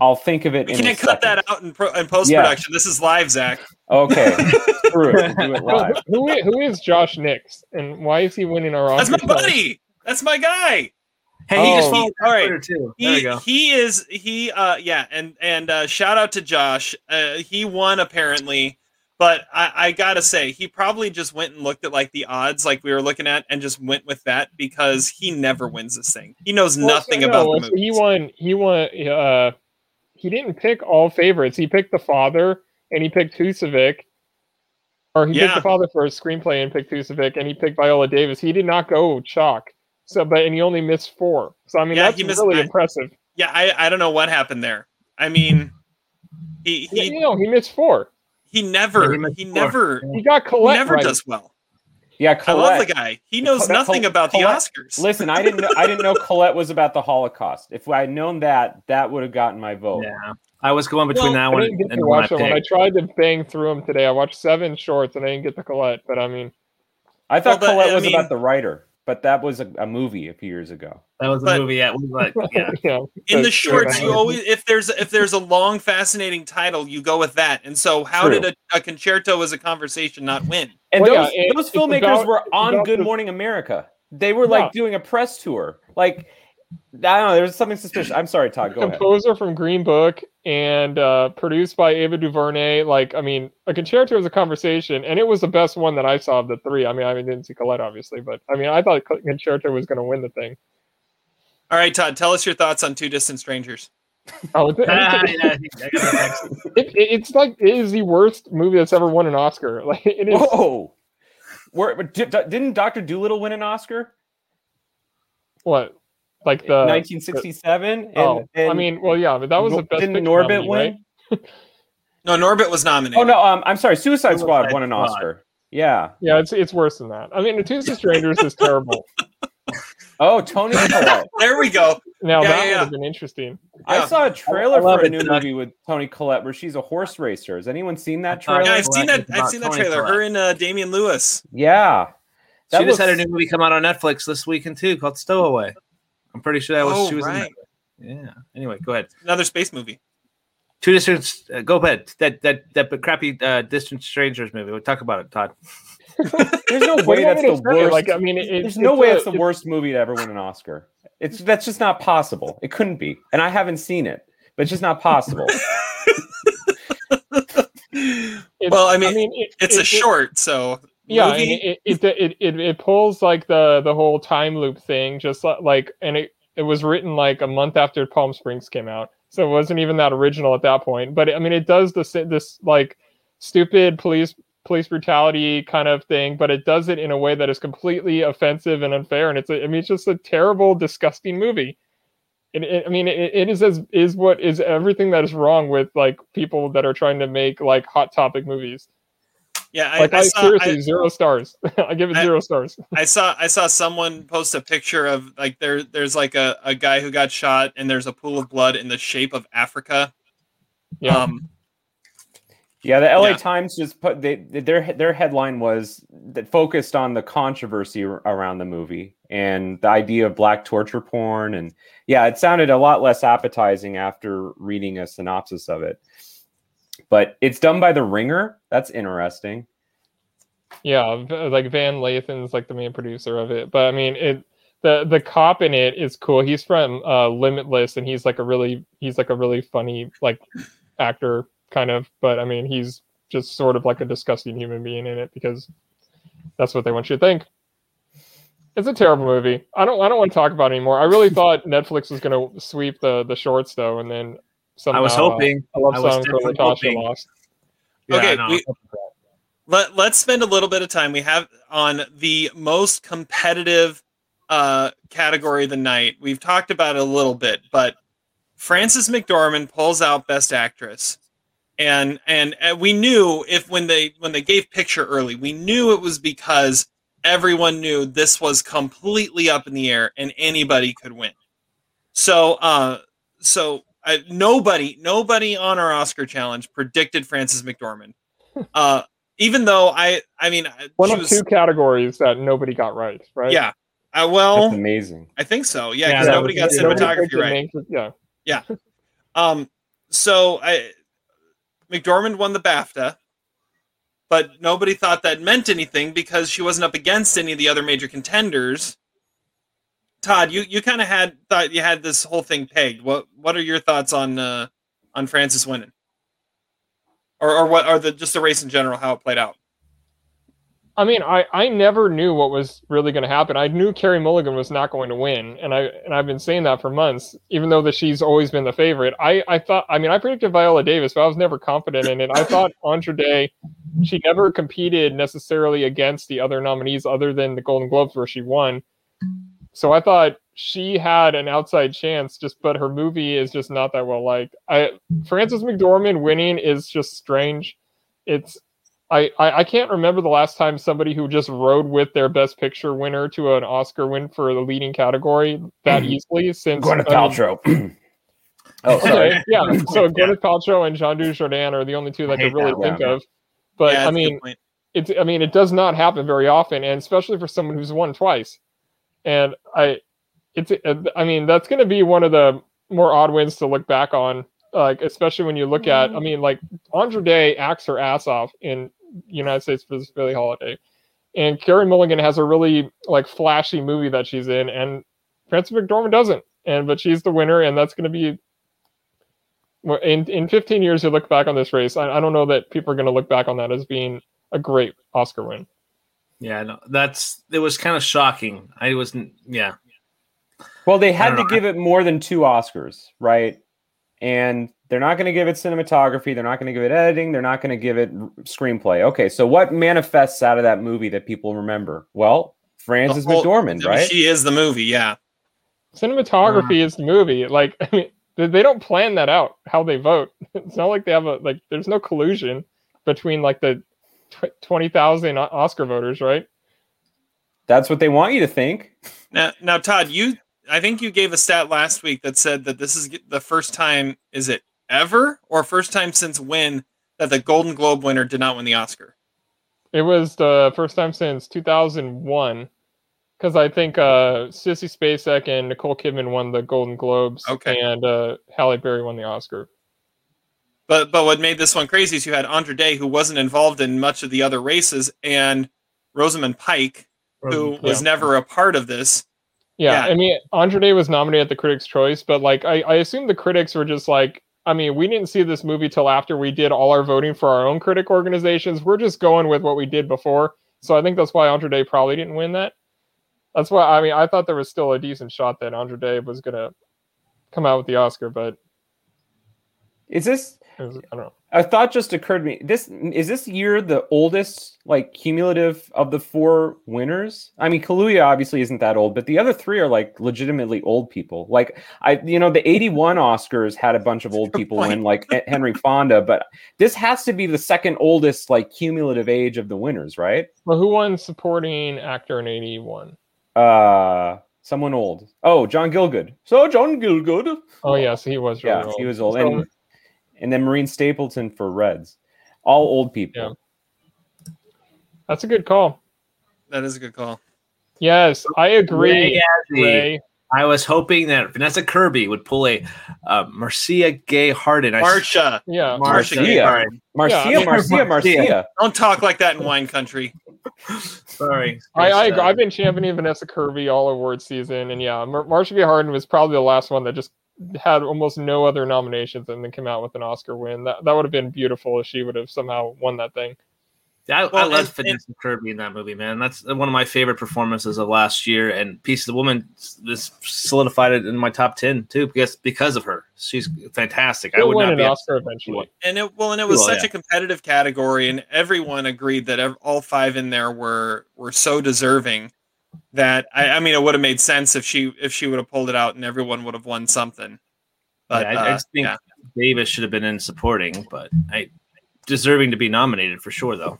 I'll think of it. We in can't cut second. that out in, pro- in post production. This is live, Zach. Okay. [laughs] Screw it. Do it live. who, who is who is Josh Nix, and why is he winning our That's my Oscar? buddy. That's my guy. Hey, he just Oh. followed All right. Too. There we He go. he is he uh yeah and and uh, shout out to Josh. Uh, he won apparently, but I, I gotta say he probably just went and looked at like the odds like we were looking at and just went with that because he never wins this thing. He knows Well, nothing so, about no, the so movie. He won. He won. Uh, he didn't pick all favorites. He picked the father, and he picked Husavik. Or he Yeah. picked the father for his screenplay and picked Husavik, and he picked Viola Davis. He did not go chalk. So, but and he only missed four. So I mean, Yeah, that's he missed- really I- impressive. Yeah, I I don't know what happened there. I mean, he Yeah, he you know, he missed four. he never Yeah, he he, never He got he never right. does well. Yeah, Colette. I love the guy. He knows Col- nothing Col- about the Oscars. Listen, I didn't know I didn't know Colette was about the Holocaust. If I had known that, that would have gotten my vote. Yeah, I was going between Well, that I one didn't get and to the one I one. I tried to bang through them today. I watched seven shorts, and I didn't get to Colette. But I mean, I thought Well, but, Colette I was mean- about the writer, but that was a, a movie a few years ago. That was the But- movie. [laughs] Yeah, was [laughs] like, yeah. you know, in the shorts you [laughs] always if there's if there's a long fascinating title you go with that and so how True. did a, a concerto as a conversation not win And Well, those yeah, it- those filmmakers about- were on Good the- Morning America. They were like Yeah. doing a press tour. Like I don't know, there's something suspicious. I'm sorry, Todd. Go ahead. composer from Green Book and uh, produced by Ava DuVernay. Like, I mean, a concerto is a conversation, and it was the best one that I saw of the three. I mean, I didn't see Colette, obviously, but I mean, I thought concerto was going to win the thing. all right todd tell us your thoughts on two distant strangers [laughs] Oh, it, Ah, it, [laughs] yeah, I got that next. it, it's like it is the worst movie that's ever won an Oscar. [laughs] Like, it is. Whoa. Where, but di- didn't Doctor Dolittle win an Oscar? What? Like the 1967. And, oh, I and mean, well, yeah, but that was the best. Didn't picture Norbit nominee, win? right? [laughs] no norbit was nominated Oh no, um, I'm sorry. Suicide Squad Suicide won an Squad. Oscar. Yeah. Yeah, it's it's worse than that. I mean, The Two [laughs] Strangers is terrible. Oh, Toni [laughs] there we go Now Yeah, that yeah, would have been interesting. I saw a trailer for a new Doug. movie with Toni Collette where she's a horse racer. Has anyone seen that I thought- yeah trailer? i've seen that i've seen that Toni trailer her Collette. and uh, damian lewis Yeah. That she just had a new movie come out on Netflix this weekend too, called Stowaway. I'm pretty sure that was Oh, she was right. in that. Yeah. Anyway, go ahead. another space movie Two distant. Uh, go ahead. That that that crappy uh, distant strangers movie. We'll talk about it, Todd. [laughs] There's no way do you want that's the worst. Like, I mean, it, There's no it's way a- it's the worst movie to ever win an Oscar. It's that's just not possible. It couldn't be, and I haven't seen it, but it's just not possible. [laughs] it's- Well, I mean, it- it's it- a it- short so yeah it, it, it, it, it pulls like the the whole time loop thing just like and it it was written like a month after palm springs came out so it wasn't even that original at that point but i mean it does this this like stupid police police brutality kind of thing but it does it in a way that is completely offensive and unfair and it's a, i mean it's just a terrible disgusting movie it, it, I mean, it, it is as is what is everything that is wrong with like people that are trying to make like hot topic movies. Yeah I, Like I, I saw seriously I, zero stars. [laughs] I give it I- zero stars. [laughs] I saw I saw someone post a picture of like there there's like a, a guy who got shot and there's a pool of blood in the shape of Africa. Yeah. Um Yeah, the LA Yeah. Times just put they, their their headline was that focused on the controversy ar- around the movie and the idea of black torture porn and yeah, it sounded a lot less appetizing after reading a synopsis of it. But it's done by The Ringer. That's interesting. Yeah, like Van Lathan's like the main producer of it. But I mean, it the the cop in it is cool. He's from uh, Limitless, and he's like a really he's like a really funny like actor kind of. But I mean, he's just sort of like a disgusting human being in it because that's what they want you to think. It's a terrible movie. I don't I don't want to talk about it anymore. I really [laughs] thought Netflix was going to sweep the the shorts though, and then somehow I was uh, hoping. a love I was for definitely Natasha hoping. lost. Yeah, Okay, I know. we- let let's spend a little bit of time we have on the most competitive uh category of the night. We've talked about it a little bit, but Frances McDormand pulls out best actress. And, and and we knew if when they when they gave picture early, we knew it was because everyone knew this was completely up in the air and anybody could win. So uh so uh, nobody nobody on our Oscar challenge predicted Frances McDormand. [laughs] Uh even though I I mean uh, One of was- two categories that nobody got right, right? yeah. Uh, That's well, amazing. I think so. Yeah, Yeah, because that nobody got was- Nobody cinematography picked the right. main- yeah. [laughs] Um, so I McDormand won the BAFTA, but nobody thought that meant anything because she wasn't up against any of the other major contenders. Todd, you, you kind of had thought you had this whole thing pegged. What what are your thoughts on uh, on Frances winning, or or what are the just the race in general how it played out? I mean, I, I never knew what was really going to happen. I knew Carey Mulligan was not going to win, and I and I've been saying that for months. Even though that she's always been the favorite, I I thought I mean I predicted Viola Davis, but I was never confident in it. I thought [laughs] Andra Day, she never competed necessarily against the other nominees other than the Golden Globes where she won. So I thought she had an outside chance, just but her movie is just not that well liked. I Frances McDormand winning is just strange. It's I, I, I can't remember the last time somebody who just rode with their best picture winner to an Oscar win for the leading category that hmm. easily since Gwyneth I mean, Paltrow. [clears throat] oh, sorry. Okay, yeah. So [laughs] Gwyneth Paltrow and Jean Dujardin are the only two that I hate could really that think one. of. But Yeah, I that's a good mean, it's I mean, it does not happen very often, and especially for someone who's won twice. And I, it's uh, I mean, that's going to be one of the more odd wins to look back on. Like especially when you look at, mm-hmm. I mean, like Andra Day acts her ass off in United States for this Billie Holiday, and Carey Mulligan has a really like flashy movie that she's in, and Frances McDormand doesn't. And but she's the winner, and that's going to be in in 15 years you look back on this race. I, I don't know that people are going to look back on that as being a great Oscar win. Yeah, no, that's it was kind of shocking. I wasn't. Yeah, Well, they had to know. give it more than two Oscars, right? And they're not going to give it cinematography. They're not going to give it editing. They're not going to give it r- screenplay. Okay, so what manifests out of that movie that people remember? Well, Frances whole- McDormand, I mean, right? She is the movie, yeah. Cinematography is the movie. Like [laughs] I mean, they, they don't plan that out how they vote. [laughs] It's not like they have a like. There's no collusion between like the tw- twenty thousand Oscar voters, right? That's what they want you to think. Now, now, Todd, you I think you gave a stat last week that said that this is the first time. Is it ever or first time since when that the Golden Globe winner did not win the Oscar? It was the first time since 2001, because I think uh, Sissy Spacek and Nicole Kidman won the Golden Globes, Okay. and uh, Halle Berry won the Oscar. But but what made this one crazy is you had Andra Day who wasn't involved in much of the other races, and Rosamund Pike who was never a part of this. Yeah, Yeah. I mean, Andra Day was nominated at the Critics' Choice, but like, I, I assume the critics were just like, I mean, we didn't see this movie till after we did all our voting for our own critic organizations. We're just going with what we did before, so I think that's why Andra Day probably didn't win that. That's why I mean, I thought there was still a decent shot that Andra Day was gonna come out with the Oscar, but Is this it was, I don't know. a thought just occurred to me. This is this year the oldest like cumulative of the four winners. I mean, Kaluuya obviously isn't that old, but the other three are like legitimately old people. Like I, you know, the '81 Oscars had a bunch of old people win, like Henry [laughs] Fonda, but this has to be the second oldest like cumulative age of the winners, right? Well, who won supporting actor in '81? Uh, someone old. Oh, John Gielgud. So John Gielgud. Oh yes, he was. Really Yeah, old. he was old, So- and and then Maureen Stapleton for Reds. All old people. Yeah. that's a good call. That is a good call. Yes, I agree. Ray I was hoping that Vanessa Kirby would pull a uh, Marcia Gay Harden. I Marsha, Yeah, Marcia Marcia. Gay Harden. Marcia, Yeah, I mean- Marcia, Marcia. Don't talk like that in wine country. Sorry. I, I Just, agree. uh, I've been championing Vanessa Kirby all award season, and yeah, Mar- Marcia Gay Harden was probably the last one that just had almost no other nominations and then came out with an Oscar win. That that would have been beautiful if she would have somehow won that thing. I, I love and- Vanessa Kirby in that movie, man. That's one of my favorite performances of last year, and Piece of the Woman this solidified it in my top ten too, because because of her. She's fantastic. I would win not an be Oscar eventually. And it well, and it was Well, such yeah. a competitive category, and everyone agreed that ev- all five in there were were so deserving that I, I mean, it would have made sense if she if she would have pulled it out and everyone would have won something. But Yeah, I, I uh, just think yeah. Davis should have been in supporting, but I deserving to be nominated for sure, though.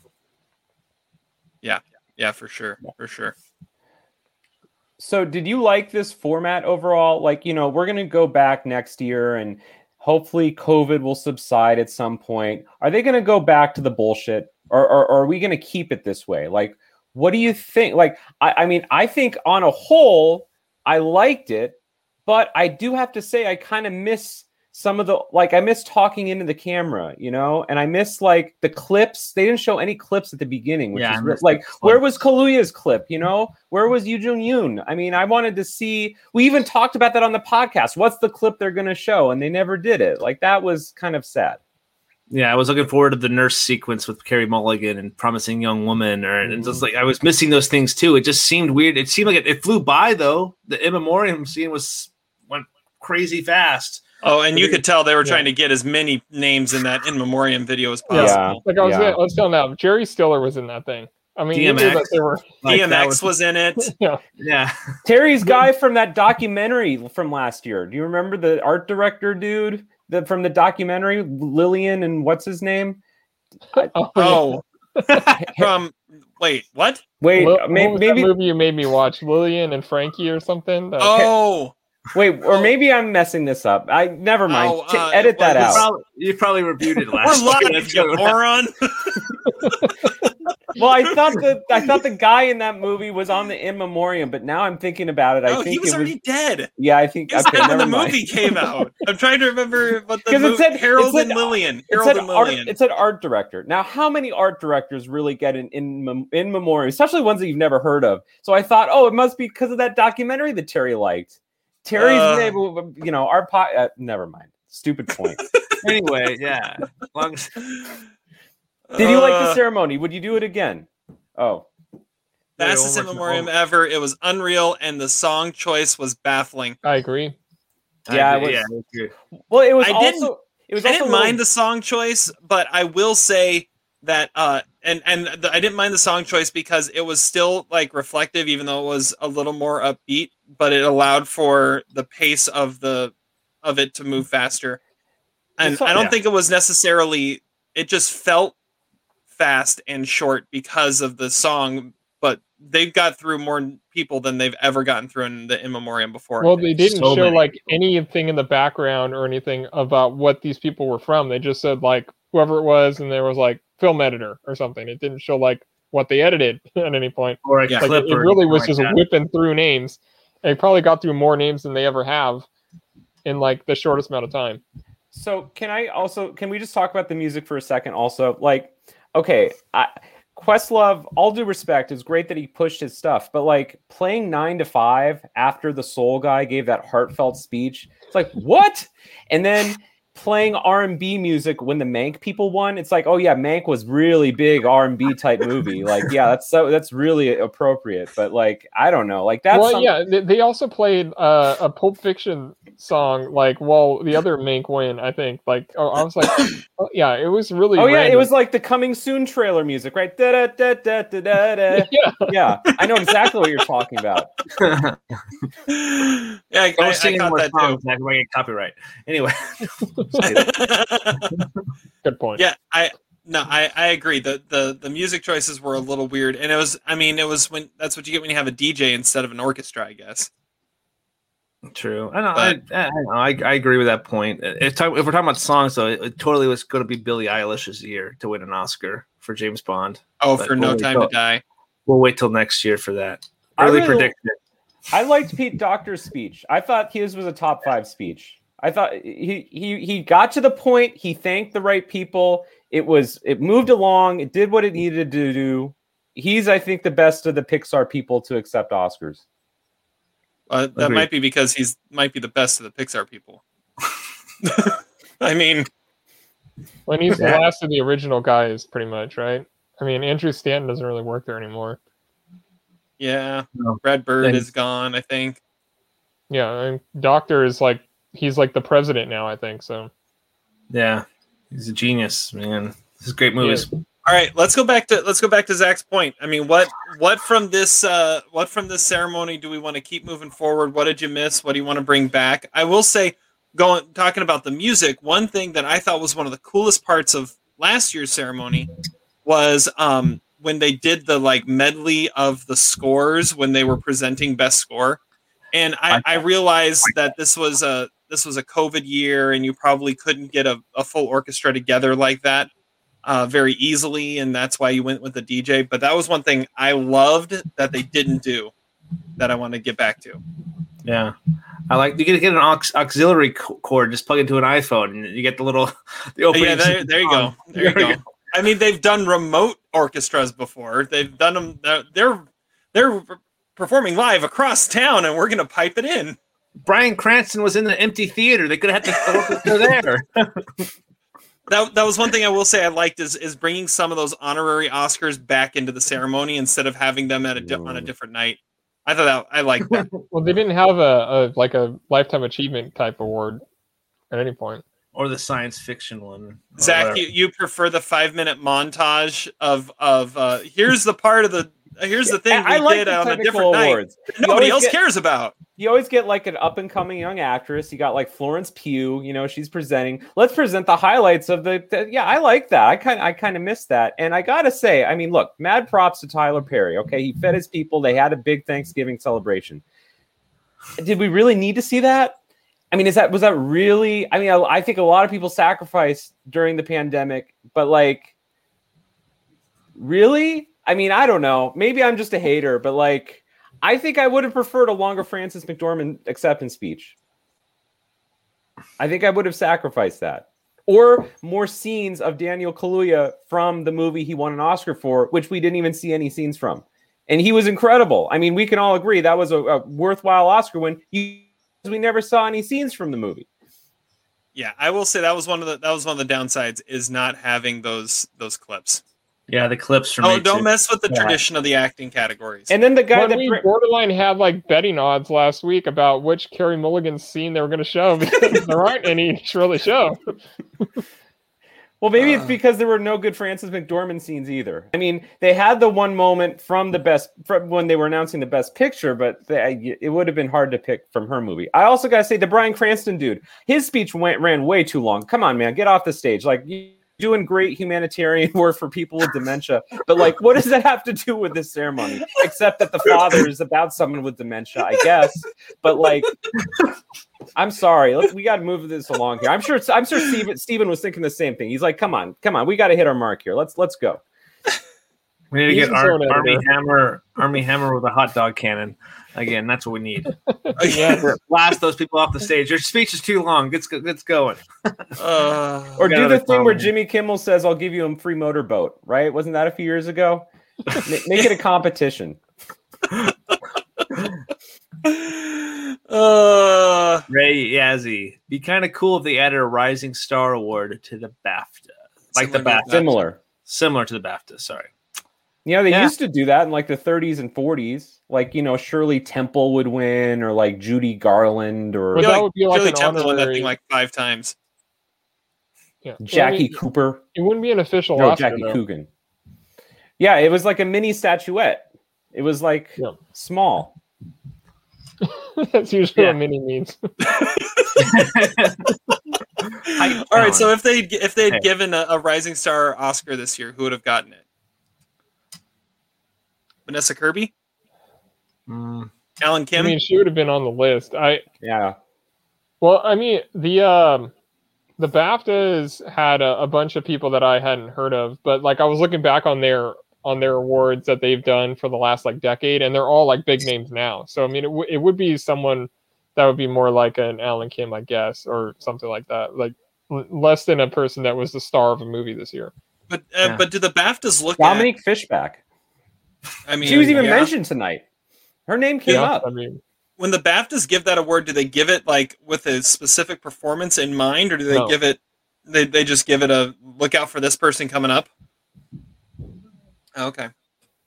Yeah, yeah, for sure, for sure. So, did you like this format overall? Like, you know, we're going to go back next year and hopefully COVID will subside at some point. Are they going to go back to the bullshit or, or, or are we going to keep it this way? Like, what do you think? Like, I, I mean, I think on a whole, I liked it, but I do have to say, I kind of miss some of the like I miss talking into the camera, you know, and I miss like the clips. They didn't show any clips at the beginning, which Yeah, is re- miss the like where was. Kaluuya's clip? You know, where was Yuh-jung Youn? I mean, I wanted to see. We even talked about that on the podcast. What's the clip they're going to show? And they never did it. Like that was kind of sad. Yeah, I was looking forward to the nurse sequence with Carey Mulligan and Promising Young Woman, or and just mm-hmm. like I was missing those things too. It just seemed weird. It seemed like it, it flew by though. The in memoriam scene was went crazy fast. Oh, and you could tell they were Yeah. trying to get as many names in that in memoriam video as possible. Yeah. Like I was, Yeah. I was telling that Jerry Stiller was in that thing. I mean, you knew DMX. that they were. [laughs] Like, that DMX was, in it. [laughs] Yeah, yeah. Terry's guy from that documentary from last year. Do you remember the art director dude the, from the documentary, Lillian and what's his name? Oh, [laughs] from wait, what? Wait, What, may- what was maybe that movie you made me watch? Lillian and Frankie or something? That- Oh, wait, or maybe I'm messing this up. I never mind. Oh, T- uh, edit that well, You out. probably, you probably reviewed it we're last. live, you moron. [laughs] [laughs] Well, I thought the I thought the guy in that movie was on the in memoriam, but now I'm thinking about it. I No, think he was it already dead. yeah, I think He was okay, when the mind. movie came out. I'm trying to remember what the [laughs] 'Cause it movie. said- it Harold said- and Lillian. It Harold said, and art, Lillian. it said art director. Now, how many art directors really get in in, in memoriam, especially ones that you've never heard of? So I thought, oh, it must be because of that documentary that Terry liked. Terry's Uh. able, you know, our pot. Uh, never mind. Stupid point. [laughs] anyway, yeah. Long as- Did you like the Uh, ceremony? Would you do it again? Oh, fastest in Wait, one memoriam ever? It was unreal, and the song choice was baffling. I agree. Yeah, I it was- yeah, well, it was I didn't- It was I also didn't a little- mind the song choice, but I will say that uh and and the, I didn't mind the song choice because it was still like reflective even though it was a little more upbeat, but it allowed for the pace of the of it to move faster. And song- I don't yeah. think it was necessarily it just felt fast and short because of the song, but they've got through more people than they've ever gotten through in the in memoriam before. Well, they didn't So show many like anything in the background or anything about what these people were from. They just said like whoever it was, and there was like film editor or something. It didn't show like what they edited [laughs] at any point. Or a Like clip it, it really was like just that. whipping through names. They probably got through more names than they ever have in like the shortest amount of time. So can I also can we just talk about the music for a second? Also, like, okay, I, Questlove, all due respect, is great that he pushed his stuff, but like playing nine to five after the Soul guy gave that heartfelt speech, it's like what? And then playing R and B music when the Mank people won, it's like, oh yeah, Mank was really big R and B type movie. [laughs] Like, yeah, that's so that's really appropriate. But like, I don't know, like that's well, some- yeah, they, they also played uh, a Pulp Fiction song like while the other Mank win. I think like oh, I was like, [coughs] oh, yeah, it was really. Oh yeah, it was like the coming soon trailer music, right? Da da da da da da da. [laughs] yeah. Yeah, I know exactly what you're talking about. [laughs] yeah, I, I, Don't I sing caught more that too. songs. I can get copyright. Anyway, [laughs] Good point. yeah, I no, I, I agree. The, the the music choices were a little weird, and it was. I mean, it was when that's what you get when you have a DJ instead of an orchestra, I guess. true. I know. I, But- I, I, know, I, I agree with that point. If, if we're talking about songs, though, it, it totally was going to be Billie Eilish's year to win an Oscar for James Bond. Oh, But for No holy Time to. Die. We'll wait till next year for that. I Early really- prediction. I liked Pete Docter's speech. I thought his was a top five speech. I thought he he he got to the point. He thanked the right people. It was it moved along. It did what it needed to do. He's I think the best of the Pixar people to accept Oscars. Uh, that Agreed. might be because he's might be the best of the Pixar people. [laughs] I mean, When he's the last of the original guys, pretty much, right? I mean, Andrew Stanton doesn't really work there anymore. yeah, No. Brad Bird Then- is gone. I think. Yeah, and Doctor is like he's like the president now. I think so. Yeah, he's a genius, man. This is great movies. All right, let's go back to let's go back to Zach's point. I mean, what what from this uh, what from this ceremony do we want to keep moving forward? What did you miss? What do you want to bring back? I will say, going talking about the music, one thing that I thought was one of the coolest parts of last year's ceremony was um, when they did the like medley of the scores when they were presenting best score, and I, I realized that this was a this was a COVID year, and you probably couldn't get a, a full orchestra together like that uh, very easily, and that's why you went with the DJ. But that was one thing I loved that they didn't do that I want to get back to. Yeah, I like you can get an aux- auxiliary cord, just plug into an iPhone, and you get the little [laughs] the opening. yeah, there, there you go. There you go. I mean, they've done remote orchestras before. They've done them. They're they're, they're performing live across town, and we're gonna pipe it in. Bryan Cranston was in the empty theater. They could have had the orchestra there. [laughs] That, that was one thing I will say I liked is is bringing some of those honorary Oscars back into the ceremony instead of having them at a di- on a Mm. different night. I thought that I like that. [laughs] Well, they didn't have a, a like a lifetime achievement type award at any point. or the science fiction one. Zach, you, you prefer the five minute montage of of uh, here's the part of the here's the thing we I like did the on a different night awards. You nobody else get- cares about. You always get like an up and coming young actress. You got like Florence Pugh. You know, she's presenting. Let's present the highlights of the. the- yeah, I like that. I kind I kind of miss that. And I gotta say, I mean, look, mad props to Tyler Perry. Okay, he fed his people. They had a big Thanksgiving celebration. Did we really need to see that? I mean, is that was that really? I mean, I, I think a lot of people sacrificed during the pandemic, but like, really? I mean, I don't know. Maybe I'm just a hater, but like. I think I would have preferred a longer Frances McDormand acceptance speech. I think I would have sacrificed that. Or more scenes of Daniel Kaluuya from the movie he won an Oscar for, which we didn't even see any scenes from. And he was incredible. I mean, we can all agree that was a, a worthwhile Oscar win. We never saw any scenes from the movie. Yeah, I will say that was one of the that was one of the downsides is not having those those clips. Yeah, the clips from. Oh, don't too. mess with the Yeah. tradition of the acting categories. And then the guy When that we br- borderline had like betting odds last week about which Carey Mulligan scene they were going to show [laughs] because there aren't any to really show. Well, maybe Uh. it's because there were no good Frances McDormand scenes either. I mean, they had the one moment from the best from when they were announcing the best picture, but they, it would have been hard to pick from her movie. I also got to say, the Bryan Cranston dude, his speech went ran way too long. Come on, man, get off the stage. Like you doing great humanitarian [laughs] work for people with dementia, but like, what does that have to do with this ceremony? Except that the father is about someone with dementia, I guess. But like, I'm sorry. Let's, we got to move this along here. I'm sure. I'm sure Steven, Steven was thinking the same thing. He's like, "Come on, come on. We got to hit our mark here. Let's let's go." We need to He's get Ar- Army. Hammer, Armie Hammer with a hot dog cannon. Again, that's what we need. [laughs] yeah. [laughs] Blast those people off the stage. Your speech is too long. Get get going. [laughs] Uh, Or do the thing where problem. Jimmy Kimmel says, "I'll give you a free motorboat." Right? Wasn't that a few years ago? Ma- Make it a competition. uh, Ray Yazzie. Be kind of cool if they added a Rising Star Award to the BAFTA, like the BAFTA, Similar. similar to the BAFTA. Sorry. You know, they Yeah. used to do that in like the 30s and 40s. Like, you know, Shirley Temple would win, or like Judy Garland, or But feel that like would be like Julie an Temple won that honorary. thing like five times. yeah. Well, I Jackie mean, Cooper. it wouldn't be an official No, Oscar. Jackie though. Coogan. Yeah, it was like a mini statuette. It was like Yeah. small. [laughs] That's usually Yeah. what mini means. [laughs] [laughs] All right, so if they if they had Hey. given a, a Rising Star Oscar this year, who would have gotten it? Vanessa Kirby, Mm, Alan I Kim. mean, she would have been on the list. I Yeah. well, I mean, the um, the BAFTAs had a, a bunch of people that I hadn't heard of, but like I was looking back on their on their awards that they've done for the last like decade, and they're all like big names now. So I mean, it, w- it would be someone that would be more like an Alan Kim, I guess, or something like that. Like l- less than a person that was the star of a movie this year. but uh, Yeah. but do the BAFTAs look like. Dominique Fishback. At? I mean, She was even yeah. mentioned tonight. Her name came Yeah, up. I mean, when the BAFTAs give that award, do they give it like with a specific performance in mind, or do they No. give it? They they just give it a look out for this person coming up. Oh, Okay.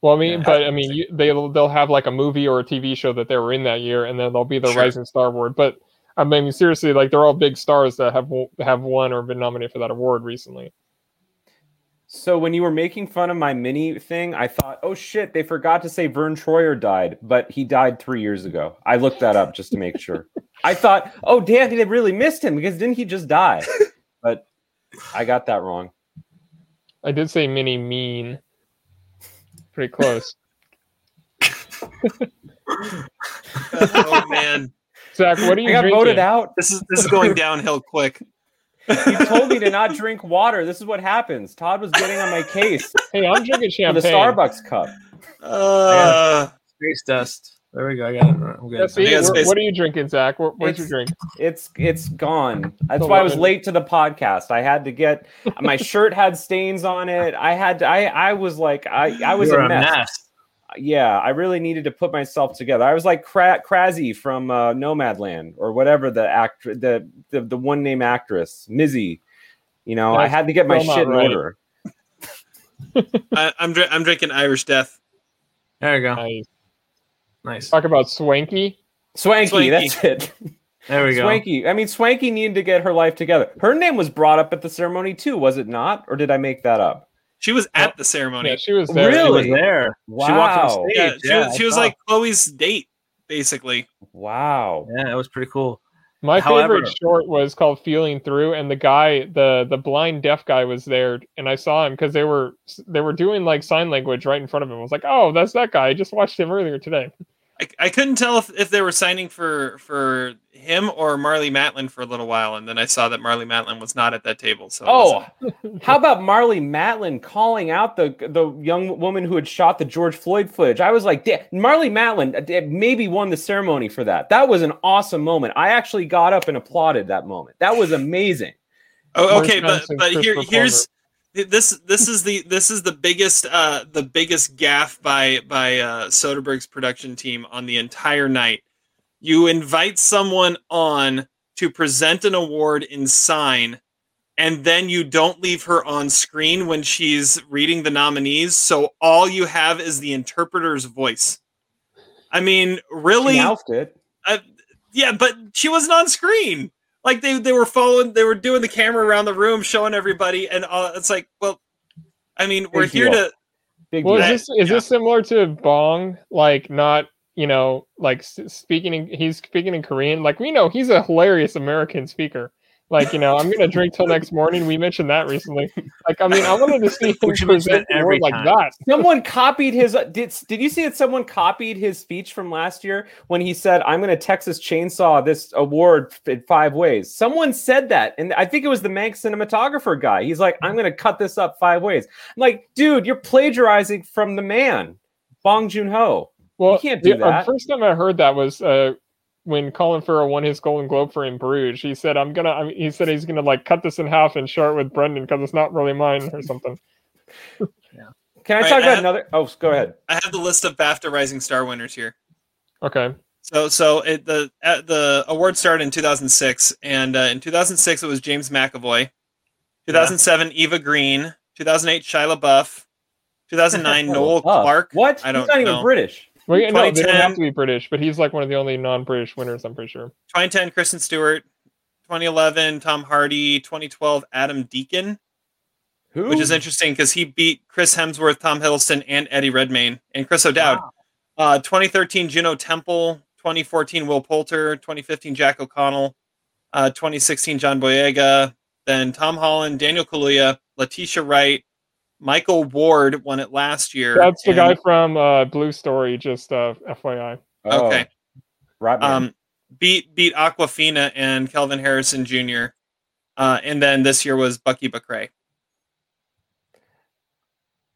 Well, I mean, Yeah. but I mean, you, they'll they'll have like a movie or a TV show that they were in that year, and then they'll be the Sure. Rising Star Award. But I mean, seriously, like they're all big stars that have have won or been nominated for that award recently. So when you were making fun of my mini thing, I thought, oh shit, they forgot to say Verne Troyer died, but he died three years ago. I looked that up just to make sure. I thought, oh damn, they really missed him because didn't he just die? [laughs] But I got that wrong. I did say mini mean, pretty close. [laughs] oh man, Zach, what are you I got drinking? voted out. this is this is going downhill quick. You told me to not drink water. This is what happens. Todd was getting on my case Hey, I'm drinking for the. Starbucks cup. Uh, space dust. There we go. I got it. I'm good. Yeah, see, what, space. what are you drinking, Zach? What, what's your drink? It's it's gone. That's Still why I was late to the podcast. I had to get my [laughs] shirt had stains on it. I had to, I I was like I I was You're a mess. Yeah, I really needed to put myself together. I was like Kra- Krazzy from uh, Nomadland or whatever the actor the, the the one name actress Mizzy. You know, I had to get my still not shit in order. [laughs] I, I'm dri- I'm drinking Irish Death. There you go. Nice. Nice. Talk about swanky. Swankie, Swankie. that's it. There we go. Swankie. I mean, Swankie needed to get her life together. Her name was brought up at the ceremony too, was it not? Or did I make that up? She was at the ceremony. Yeah, she was there. She Really? was there. She walked on Wow. stage. Yeah, she Yeah, was, she was like Chloe's date, basically. Wow. Yeah, it was pretty cool. My However- favorite short was called "Feeling Through," and the guy, the the blind deaf guy, was there, and I saw him because they were they were doing like sign language right in front of him. I was like, "Oh, that's that guy. I just watched him earlier today." I, I couldn't tell if, if they were signing for for him or Marlee Matlin for a little while, and then I saw that Marlee Matlin was not at that table. So Oh, how about Marlee Matlin calling out the the young woman who had shot the George Floyd footage? I was like, Marlee Matlin uh, maybe won the ceremony for that. That was an awesome moment. I actually got up and applauded that moment. That was amazing. oh okay, but but here Christopher here's this this is the this is the biggest uh the biggest gaff by by uh Soderbergh's production team on the entire night. You invite someone on to present an award in sign and then you don't leave her on screen when she's reading the nominees so all you have is the interpreter's voice. I mean, really? She mouthed it. Yeah, but she wasn't on screen. Like they they were following, they were doing the camera around the room, showing everybody, and uh, it's like, well, I mean, we're Big here deal. to. Big Well, deal. is this is this similar to Bong? Like not you know like speaking in he's speaking in Korean. Like we know he's a hilarious American speaker. Like you know I'm gonna drink till next morning. We mentioned that recently. Like I mean I wanted to see [laughs] him We should mention present it every like that. Someone copied his. uh, Did Did you see that someone copied his speech from last year when he said, "I'm going to Texas chainsaw this award in five ways"? Someone said that, and I think it was the Mank's cinematographer guy. He's like, "I'm going to cut this up five ways." I'm like, dude, you're plagiarizing from the man, Bong Joon Ho. Well, you can't do the uh, that. first time I heard that was uh, when Colin Farrell won his Golden Globe for In Bruges. He said, "I'm gonna." I mean, he said he's gonna like cut this in half and share it with Brendan because it's not really mine or something. [laughs] yeah. Can I Right, talk I about have- another? Oh, go ahead. I have the list of BAFTA Rising Star winners here. Okay. So so it, the uh, the award started in 2006, and uh, in 2006 it was James McAvoy. 2007 Eva Green. 2008 Shia LaBeouf. 2009 [laughs] Noel Clarke. What? I don't know. He's not even know. British. Well, yeah, no, they don't have to be British, but he's like one of the only non-British winners. I'm pretty sure. 2010 Kristen Stewart. 2011 Tom Hardy. 2012 Adam Deacon. Who? which is interesting because he beat Chris Hemsworth, Tom Hiddleston, and Eddie Redmayne, and Chris O'Dowd. Uh, 2013, Juno Temple. 2014, Will Poulter. 2015, Jack O'Connell. Uh, 2016, John Boyega. Then Tom Holland, Daniel Kaluuya, Letitia Wright, Michael Ward won it last year. That's the and- guy from uh, Blue Story. Just uh, FYI. Oh, Okay. Right. Um, beat beat Awkwafina and Kelvin Harrison Jr. Uh, and then this year was Bukky Bakray.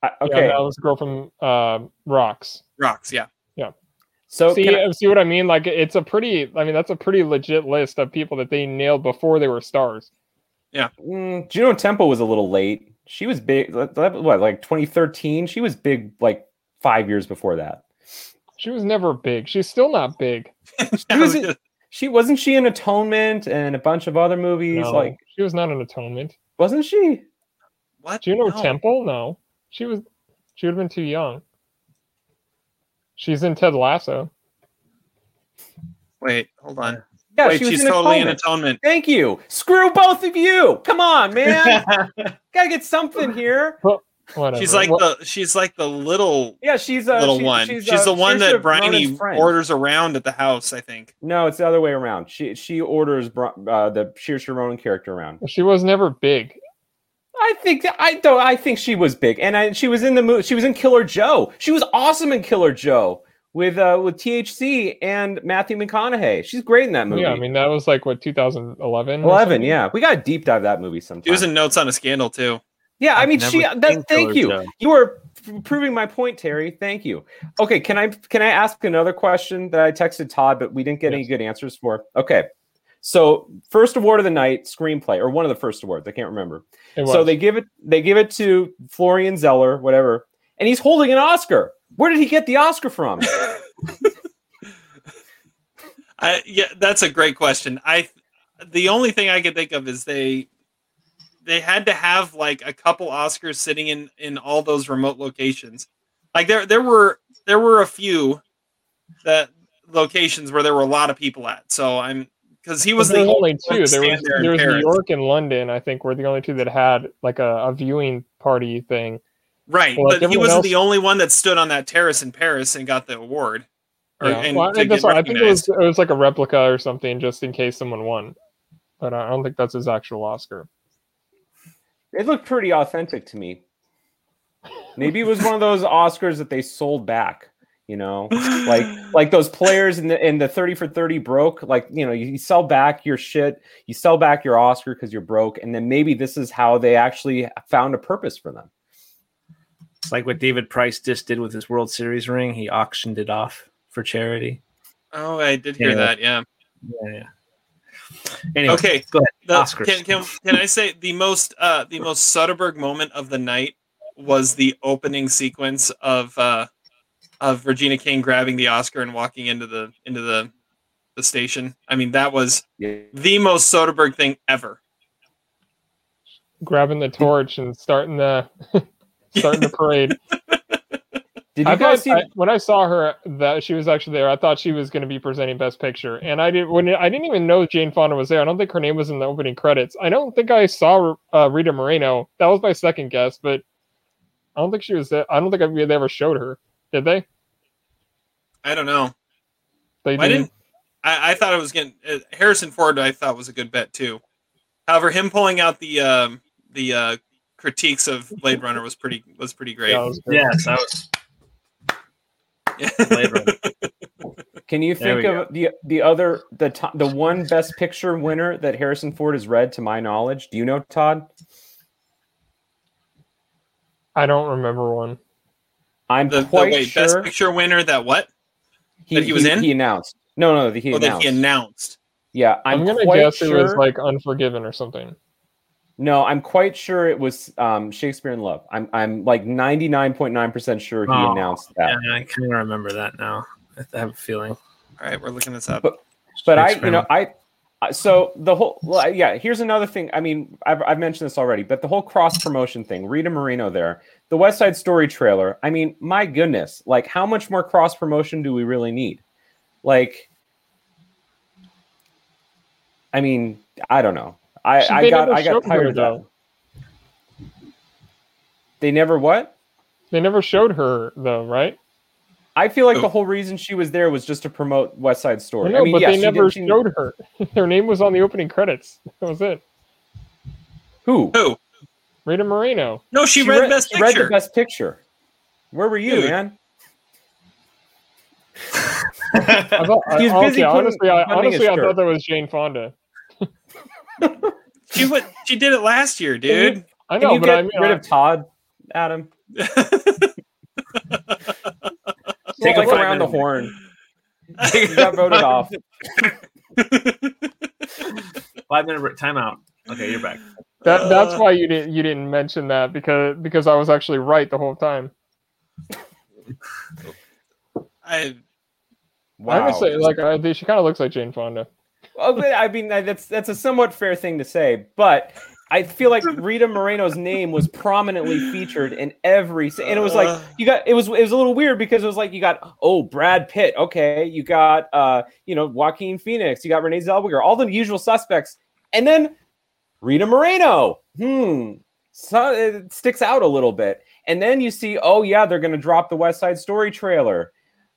I- Yeah, okay. that was a girl from uh, Rocks. Rocks, yeah. Yeah. So see, I- see what I mean? Like, it's a pretty. I mean, that's a pretty legit list of people that they nailed before they were stars. Yeah, mm, Juno Temple was a little late. She was big. What, like 2013? She was big like five years before that. She was never big. She's still not big. [laughs] She was, she wasn't she in Atonement and a bunch of other movies. No, Like, she was not in atonement. wasn't she? what? Juno No. Temple? No, she was. She would have been too young. She's in Ted Lasso. Wait, hold on. Yeah, Wait, she was she's in totally in Atonement. atonement. Thank you. Screw both of you. Come on, man. [laughs] Gotta get something here. Whatever. She's like Well, the she's like the little Yeah, she's uh, little she- one. She's, She's, uh, the one Saoirse that Ronan's Briony friend. orders around at the house. I think. No, it's the other way around. She she orders Bro- uh, the Saoirse Ronan character around. she was never big. I think I don't. I think she was big, and I, she was in the movie. She was in Killer Joe. She was awesome in Killer Joe with uh with THC and Matthew McConaughey. She's great in that movie. Yeah, I mean that was like what 2011. Eleven. Yeah, we got to deep dive that movie sometime. She was in Notes on a Scandal too. yeah, I I've mean, she. That, thank you. Joe. You were proving my point, Terry. Thank you. Okay, can I can I ask another question that I texted Todd, but we didn't get any good answers for? Okay, so first award of the night, screenplay, or one of the first awards. I can't remember. It So they give it they give it to Florian Zeller, whatever, and he's holding an Oscar. Where did he get the Oscar from? [laughs] I, yeah, that's a great question. I the only thing I can think of is they they had to have like a couple Oscars sitting in in all those remote locations. Like there there were there were a few that locations where there were a lot of people at. So I'm because he was the only two. There was there there was New York and London. I think were the only two that had like a, a viewing party thing. Right, Well, like but he wasn't else- the only one that stood on that terrace in Paris and got the award. Or, Yeah. Well, to I, that's get I think it was it was like a replica or something, just in case someone won. But I don't think that's his actual Oscar. it looked pretty authentic to me. Maybe it was one of those Oscars that they sold back. You know, like [laughs] like those players in the in the 30 for 30 broke like you know you, you sell back your shit you sell back your oscar because you're broke and then maybe this is how they actually found a purpose for them It's like what David Price just did with his World Series ring. He auctioned it off for charity. oh, I did hear Yeah. that. Yeah. Yeah, yeah. Anyway, Okay. go ahead. The- Oscars. Can, can can I say the most uh the most Soderbergh moment of the night was the opening sequence of uh of Regina King grabbing the Oscar and walking into the into the the station. I mean that was yeah. the most Soderbergh thing ever. Grabbing the torch and starting the [laughs] starting the parade. [laughs] did you I guys see I, when I saw her that she was actually there, I thought she was going to be presenting Best Picture, and I didn't. When I didn't even know Jane Fonda was there. I don't think her name was in the opening credits. I don't think I saw uh, Rita Moreno. That was my second guess, but I don't think she was there. I don't think I- they ever showed her. Did they? I don't know. They I didn't. didn't. I, I thought it was getting uh, Harrison Ford. I thought was a good bet too. However, him pulling out the um, the uh, critiques of Blade Runner was pretty was pretty great. Yeah, it was good. Yes, I was. Blade Runner. can you think we of the the other the to- the one best picture winner that harrison ford has read to my knowledge do you know todd I don't remember one. i'm The, the quite wait, sure best picture winner that what? that he was in? he announced no no that he oh, that announced he announced. yeah i'm, I'm, gonna quite guess sure it was like Unforgiven or something. No, I'm quite sure it was um, Shakespeare in Love. I'm I'm like 99.9% sure he Oh, announced that. Yeah, I kind of remember that now. I have a feeling. All right, we're looking this up. But- But I, you know, I I- so the whole well, yeah, here's another thing. I mean, I've, I've mentioned this already, but the whole cross promotion thing, Rita Moreno there, the West Side Story trailer. I mean, my goodness, like how much more cross promotion do we really need? Like, I mean, I don't know. I, She- I got I got showed her, tired of that. though. They never what? They never showed her though, right? I feel like Who? the whole reason she was there was just to promote West Side Story. I know, I mean, but yes, they never did- she- showed her. [laughs] Her name was on the opening credits. That was it. who? Who? Rita Moreno. No, she, read, Best she read the best picture. Where were you, Dude. man? [laughs] I thought, I, He busy okay, putting- honestly, I, buttoning honestly, I thought that was Jane Fonda. She went. She did it last year, dude. I Can know, you but get I mean, rid of Todd, Adam? Take [laughs] Take a like around the horn. [laughs] You got voted off. [laughs] Five minute timeout. Okay, you're back. that, that's Uh, why you didn't you didn't mention that because because I was actually right the whole time. I wow. I Wow. would say like I, she kind of looks like Jane Fonda. Well, I mean, that's that's a somewhat fair thing to say, but I feel like [laughs] Rita Moreno's name was prominently featured in every, and it was like Uh. you got it was it was a little weird because it was like you got oh Brad Pitt, okay, you got uh you know Joaquin Phoenix, you got Renee Zellweger, all the usual suspects, and then Rita Moreno, hmm, so it sticks out a little bit, and then you see oh yeah they're gonna drop the West Side Story trailer,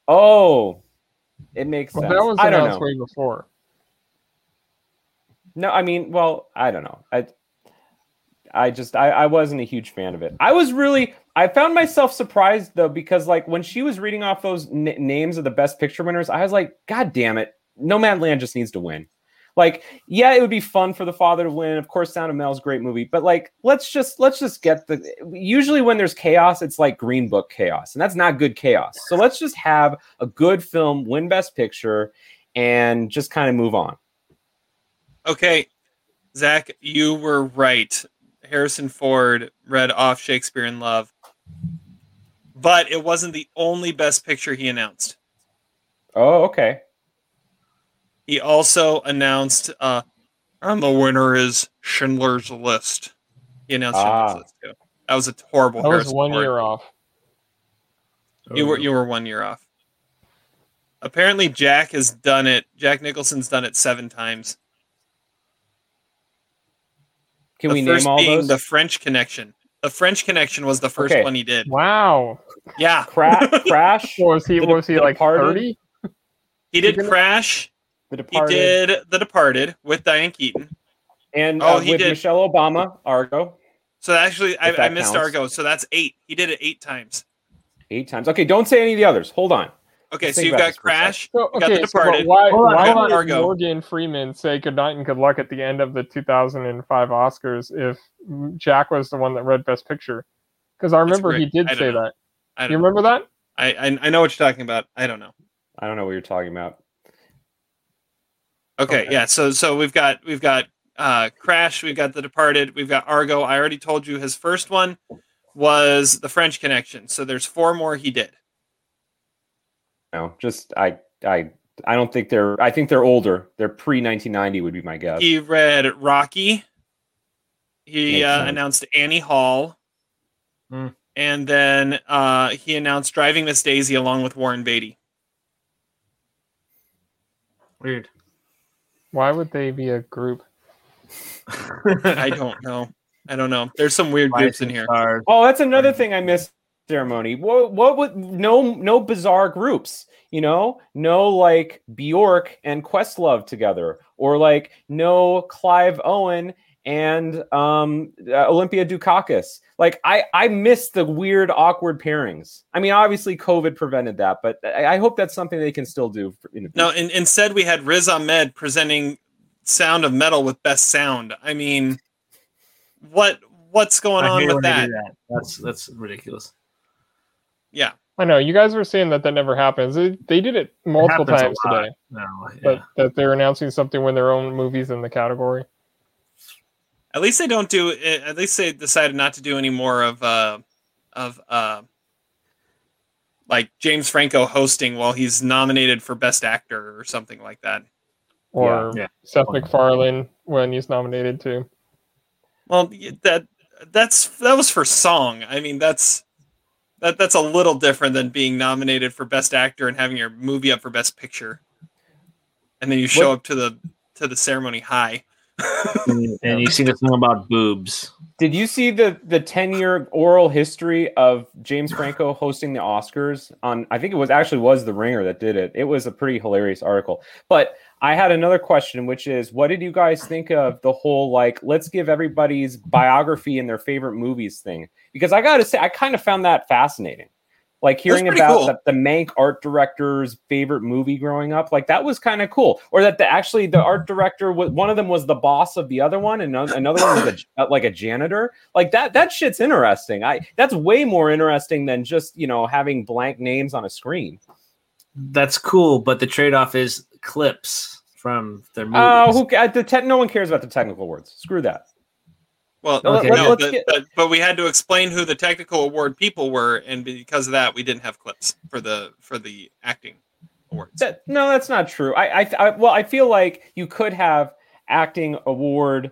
oh, it makes Well, sense. that was I don't announced know. way before. No, I mean, well, I don't know. I I just I, I wasn't a huge fan of it. I was really I found myself surprised though because like when she was reading off those n- names of the best picture winners, I was like, God damn it, Nomadland just needs to win. Like, yeah, it would be fun for the father to win. Of course, Sound of a great movie, but like, let's just let's just get the. Usually, when there's chaos, it's like Green Book chaos, and that's not good chaos. So let's just have a good film win Best Picture, and just kind of move on. Okay, Zach, you were right. Harrison Ford read off Shakespeare in Love, but it wasn't the only Best Picture he announced. Oh, okay. He also announced, uh, and the winner is Schindler's List. He announced Ah. Schindler's List too. That was a horrible. That was Harrison one Ford. year off. You were you were one year off. Apparently, Jack has done it. Jack Nicholson's done it seven times. Can the we first name all being those? the French Connection. The French Connection was the first Okay. one he did. Wow. Yeah, Cra- [laughs] Crash, What was he? The- was he like? Departed? Thirty? he did didn't- Crash. The Departed. He did The Departed with Diane Keaton. and Oh, uh, he with did- Michelle Obama, Argo, So actually, I, I missed counts. Argo. So that's eight. He did it eight times. eight times. Okay, don't say any of the others. Hold on. Okay, Let's so you've got this for a Crash. So, You got The okay, so why, Hold why hold did Argo. Morgan Freeman say good night and good luck at the end of the 2005 Oscars if Jack was the one that read Best Picture? Because I remember he did say know. that. I You don't. remember that? I, I I know what you're talking about. I don't know. I don't know what you're talking about. Okay, Okay. yeah. So so we've got we've got uh Crash, we've got The Departed, we've got Argo. I already told you his first one was The French Connection. So there's four more he did. No, just I I I don't think they're. I think they're older. They're pre 1990 would be my guess. He read Rocky. He uh, announced Annie Hall. Hmm. And then uh, he announced Driving Miss Daisy along with Warren Beatty. Weird. Why would they be a group? [laughs] I don't know. I don't know. There's some weird groups in here. Stars. Oh, that's another thing I missed. Ceremony. What? What would no no bizarre groups? You know, no like Bjork and Questlove together, or like no Clive Owen and um uh, Olympia Dukakis. Like I I miss the weird awkward pairings. I mean, obviously COVID prevented that, but I, I hope that's something they can still do for, in the No, future. in, instead we had Riz Ahmed presenting Sound of Metal with Best Sound. I mean, what what's going I on with that? that. That's that's ridiculous. Yeah. I know you guys were saying that that never happens. They, they did it multiple happens a times today, No, yeah. but that they're announcing something when their own movies in the category. At least they don't do. eh, At least they decided not to do any more of uh of uh like James Franco hosting while he's nominated for Best Actor or something like that. Or Yeah. Seth MacFarlane when he's nominated too. Well, that that's that was for song. I mean, that's that that's a little different than being nominated for Best Actor and having your movie up for Best Picture, and then you show What- up to the to the ceremony high. And, and you see the thing about boobs. Did you see the the 10 year oral history of James Franco hosting the Oscars on I think it was actually was the ringer that did it. It was a pretty hilarious article. But I had another question which is what did you guys think of the whole like let's give everybody's biography and their favorite movies thing? Because I got to say I kind of found that fascinating. Like hearing about cool. the, the Mank art director's favorite movie growing up, like that was kind of cool. Or that the actually the art director was one of them was the boss of the other one, and another another one was a, [laughs] like a janitor. Like that that shit's interesting. I that's way more interesting than just you know having blank names on a screen. That's cool, but the trade-off is clips from their movies. Oh, who ca- the te- no one cares about the technical words. Screw that. Well, Let- let- no, but, get- but but we had to explain who the technical award people were, and because of that, we didn't have clips for the for the acting awards. That, no, that's not true. I, I, I, well, I feel like you could have acting award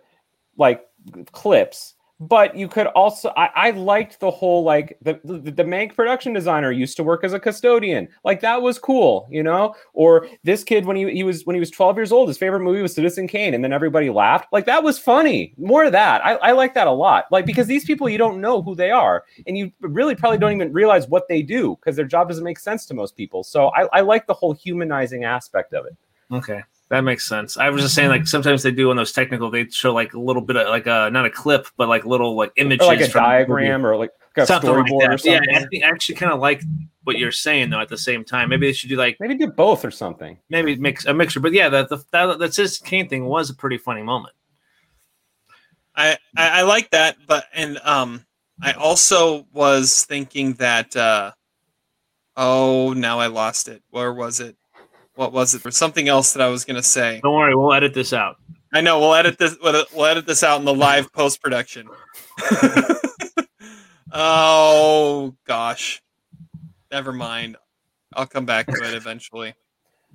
like clips, but you could also. I, I liked the whole like the, the the Mank production designer used to work as a custodian. Like that was cool, you know. Or this kid when he, he was when he was twelve years old, his favorite movie was Citizen Kane, and then everybody laughed. Like that was funny. More of that. I, I like that a lot. Like because these people you don't know who they are, and you really probably don't even realize what they do because their job doesn't make sense to most people. So I, I like the whole humanizing aspect of it. Okay, that makes sense. I was just saying, like sometimes they do on those technical, they show like a little bit of like a not a clip, but like little like images, Or like a from diagram or like Like a something like storyboard or that. Yeah. I think I actually kind of like what you're saying though. At the same time, maybe they should do like Maybe do both or something. maybe mix a mixture. But yeah, that the that, that Citizen Kane thing was a pretty funny moment. I, I I like that, but and um, I also was thinking that. uh Oh, now I lost it. Where was it? What was it? Or something else that I was gonna say. Don't worry, we'll edit this out. I know. We'll edit this. We'll we'll edit this out in the live post production. [laughs] oh gosh, never mind. I'll come back to it eventually.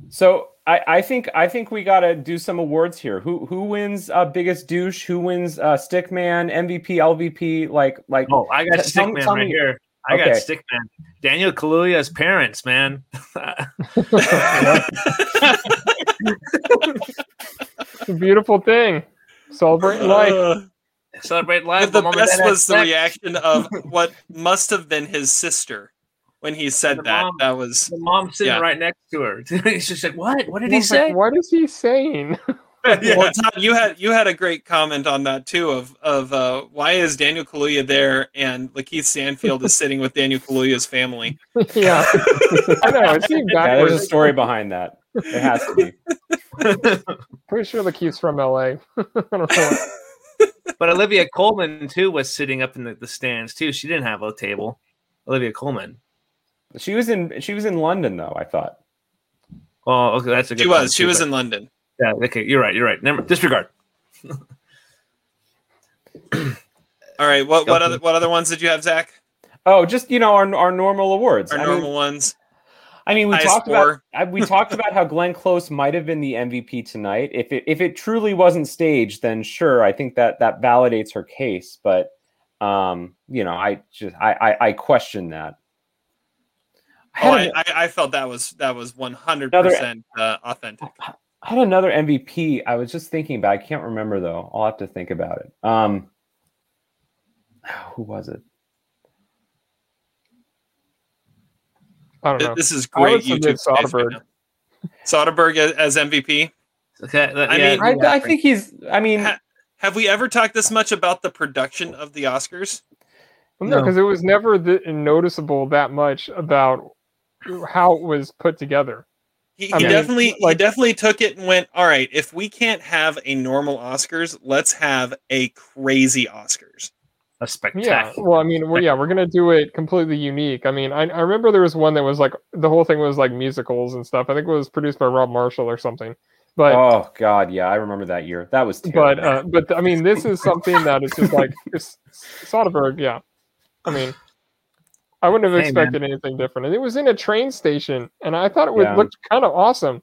So I, I think I think we gotta do some awards here. Who who wins uh, biggest douche? Who wins uh, stickman, MVP, LVP? Like like Oh, I got [laughs] Tell me- Stickman right here. I got Okay. Stickman. Daniel Kaluuya's parents, man. It's a beautiful thing. Celebrate life. Uh, Celebrate life. the Mom and best was the sex. reaction of what must have been his sister when he said that. mom. That was The mom sitting Yeah. right next to her. [laughs] He's just like, "What? What did I he was like, say?" what is he saying? [laughs] [laughs] well, Todd, you had you had a great comment on that too. Of of uh, why is Daniel Kaluuya there and Lakeith Stanfield is sitting with Daniel Kaluuya's family? [laughs] yeah. I know. It seemed yeah, there's a story behind that. It has to be. [laughs] Pretty sure the key's from LA. I don't know. But Olivia Colman too was sitting up in the, the stands too. She didn't have a table. Olivia Colman. She was in she was in London though. I thought. Oh, okay, that's a good. She was she too, was but- in London. Yeah, okay, you're right. You're right. Never disregard. [clears throat] All right, what what other what other ones did you have, Zach? Oh, just you know our our normal awards. Our I normal mean, ones. I mean, we Highest talked about score. I- we talked about how Glenn Close might have been the MVP tonight. If it if it truly wasn't staged, then sure, I think that that validates her case. But um, you know, I just I I, I question that. I Oh, I, I, I felt that was that was one hundred percent uh, authentic. I had another MVP. I was just thinking about. I can't remember though. I'll have to think about it. Um, who was it? I don't know. This is great submit YouTube. space right Soderbergh. now. [laughs] Soderbergh as, as MVP. Okay, that, I yeah, mean- I, yeah. I think he's. I mean, Ha- Have we ever talked this much about the production of the Oscars? Well, no, No. because it was never th- noticeable that much about how it was put together. He, he mean, definitely he definitely took it and went, all right, if we can't have a normal Oscars, let's have a crazy Oscars. a Yeah. Well, I mean, well, yeah, we're gonna do it completely unique. I mean, I, I remember there was one that was like the whole thing was like musicals and stuff. I think it was produced by Rob Marshall or something. But oh God, yeah, I remember that year. That was terrible. but uh, but I mean, this is something that is just like [laughs] it's Soderbergh. Yeah, I mean, I wouldn't have Hey, man. expected anything different. And it was in a train station, and I thought it would Yeah. look kind of awesome.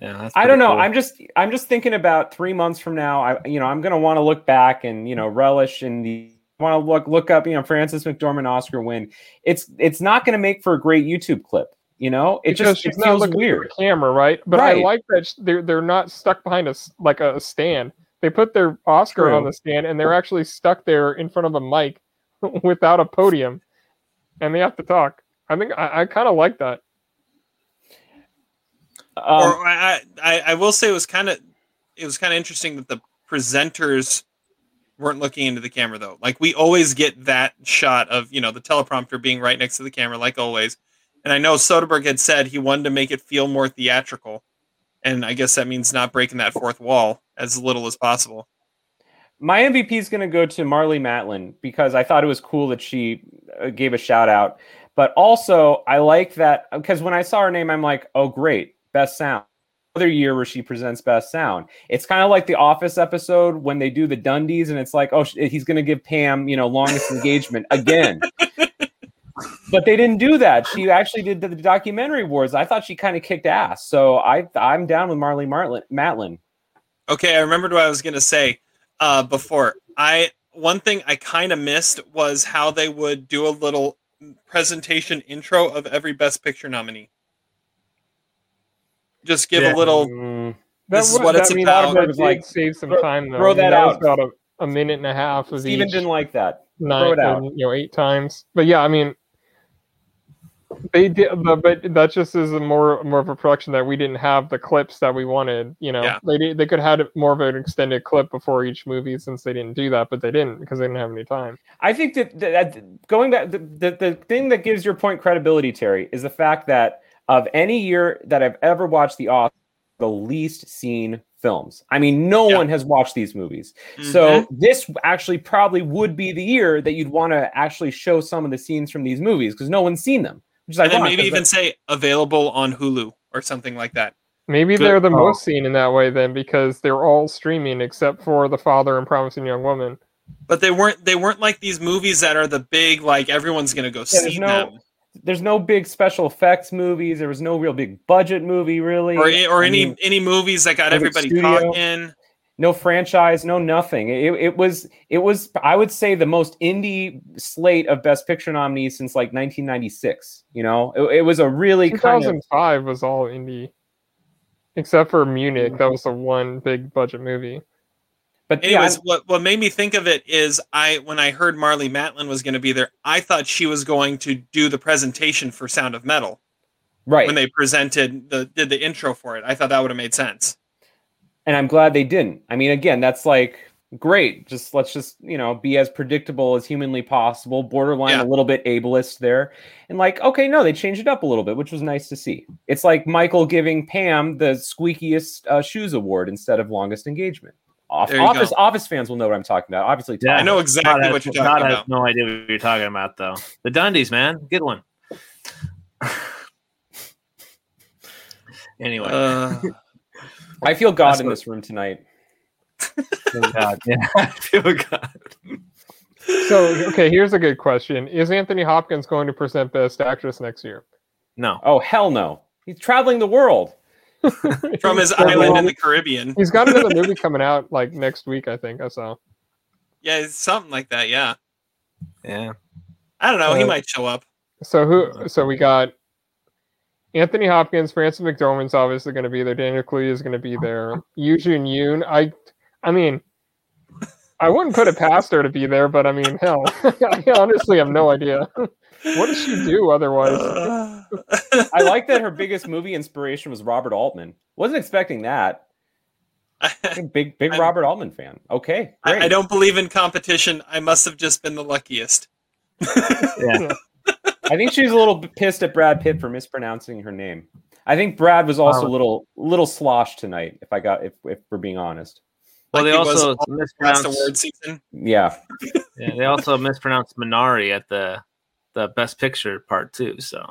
Yeah, I don't know. cool. I'm just I'm just thinking about three months from now. I you know I'm gonna want to look back and you know relish in the want to look look up you know Frances McDormand Oscar win. It's it's not gonna make for a great YouTube clip. You know, it because just it not feels looking weird. at the camera, right? But I like that they're they're not stuck behind a like a stand. They put their Oscar True. on the stand, and they're actually stuck there in front of a mic [laughs] without a podium, and they have to talk. I think I, I kind of like that. Um, or I, I I will say it was kind of it was kind of interesting that the presenters weren't looking into the camera though. Like we always get that shot of you know the teleprompter being right next to the camera, like always. And I know Soderbergh had said he wanted to make it feel more theatrical, and I guess that means not breaking that fourth wall as little as possible. My MVP is going to go to Marlee Matlin because I thought it was cool that she uh, gave a shout out. But also, I like that because when I saw her name, I'm like, oh, great, best sound. Another year where she presents best sound. It's kind of like the Office episode when they do the Dundies, and it's like, oh, he's going to give Pam, you know, longest engagement again. [laughs] but they didn't do that. She actually did the, documentary awards. I thought she kind of kicked ass. So I, I'm down with Marlee Martlin, Matlin. Okay, I remembered what I was gonna say uh, before. I one thing I kind of missed was how they would do a little presentation intro of every Best Picture nominee. Just give Yeah. a little. Mm, This is wa- what that- it's I mean, about. That Was like, save some throw- time though. throw I mean, that was out. about a, a minute and a half of Steven each didn't like that. nine, it out. you know, eight times. But yeah, I mean, They did, but, but that just is a more more of a production that we didn't have the clips that we wanted. You know, Yeah. they did, they could have had more of an extended clip before each movie since they didn't do that, but they didn't because they didn't have any time. I think that, that that- going back, the, the the thing that gives your point credibility, Terry, is the fact that of any year that I've ever watched the Oscars, the least seen films. I mean, no Yeah. one has watched these movies. Mhm. So this actually probably would be the year that you'd want to actually show some of the scenes from these movies because no one's seen them. Which is and then ironic, maybe 'cause even say available on Hulu or something like that. Maybe Good they're the call. most seen in that way then because they're all streaming except for The Father and Promising Young Woman. But they weren't they weren't like these movies that are the big like everyone's gonna go Yeah, see no- them there's no big special effects movies. There was no real big budget movie, really, or or I any mean, any movies that got everybody studio. talking. No franchise, no nothing. It, it was it was I would say the most indie slate of Best Picture nominees since like 1996. You know, it, it was a really kind of 2005 was all indie, except for Munich. Mm. That was the one big budget movie. but yeah, Anyways, what what made me think of it is I when I heard Marlee Matlin was going to be there, I thought she was going to do the presentation for Sound of Metal right. when they presented the did the intro for it. I thought that would have made sense. And I'm glad they didn't. I mean, again, that's like great. Just let's just you know be as predictable as humanly possible. Borderline Yeah. a little bit ableist there, and like okay, no, they changed it up a little bit, which was nice to see. It's like Michael giving Pam the squeakiest uh, shoes award instead of longest engagement. Off- office go. office fans will know what I'm talking about. Obviously, Yeah. I know exactly has, what you're talking has about. no idea what you're talking about, though. The Dundies, man, good one. [sighs] anyway, Uh, I feel God That's in what- this room tonight. [laughs] God, yeah, I [laughs] feel God. So, okay, here's a good question: Is Anthony Hopkins going to present Best Actress next year? No, Oh hell no! He's traveling the world. [laughs] from his He's island in the Caribbean. He's got another movie coming out like next week, I think. I saw. Yeah, it's something like that. Yeah, yeah, I don't know. he Uh, might show up. So who? So we got Anthony Hopkins, Frances McDormand's obviously going to be there. Daniel Kaluuya is going to be there. Yuh-jung Youn. I, I mean, I wouldn't put it past her to be there, but I mean, hell, [laughs] I honestly have no idea. what does she do otherwise? I like that her biggest movie inspiration was Robert Altman. Wasn't expecting that. Big big I'm- Robert Altman fan. Okay, great. I, I don't believe in competition. I must have just been the luckiest. [laughs] yeah. I think she's a little pissed at Brad Pitt for mispronouncing her name. I think Brad was also a Um, little little slosh tonight. If I got if if we're being honest. Well, Like they also last mispronounced. award season. Yeah, [laughs] Yeah, they also mispronounced Minari at the the Best Picture part too. So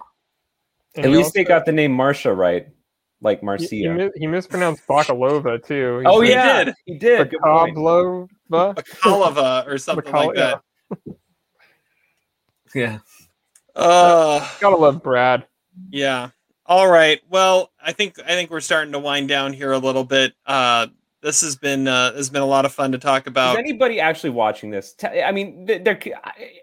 And at he least they got the name Marcia right, like Marcia. he, mi- he mispronounced Bakalova too. He oh said yeah, did. he did. Good point. Bakalova. Or something like Bakal- [laughs] yeah. that. yeah, Uh, Gotta love Brad. yeah. All right. Well, I think I think we're starting to wind down here a little bit. Uh, this has been uh, has been a lot of fun to talk about. Is about. anybody actually watching this? I mean, th- there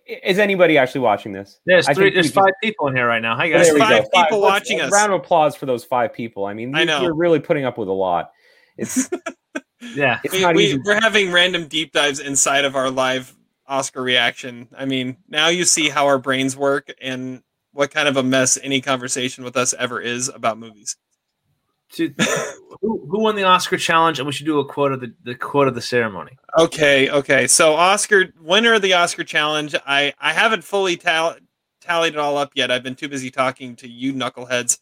is anybody actually watching this? there's three. think we There's just- five people in here right now. Hi guys. There we five go. people Let's- watching a us. Round of applause for those five people. I mean, I you- know. you're really putting up with a lot. It's [laughs] Yeah, it's we, not we, easy. we're having random deep dives inside of our live Oscar reaction. I mean, now you see how our brains work and what kind of a mess any conversation with us ever is about movies. To- who, who won the Oscar challenge? And we should do a quote of the, the quote of the ceremony. Okay, okay. So Oscar winner of the Oscar challenge. I I haven't fully tal- tallied it all up yet. I've been too busy talking to you knuckleheads.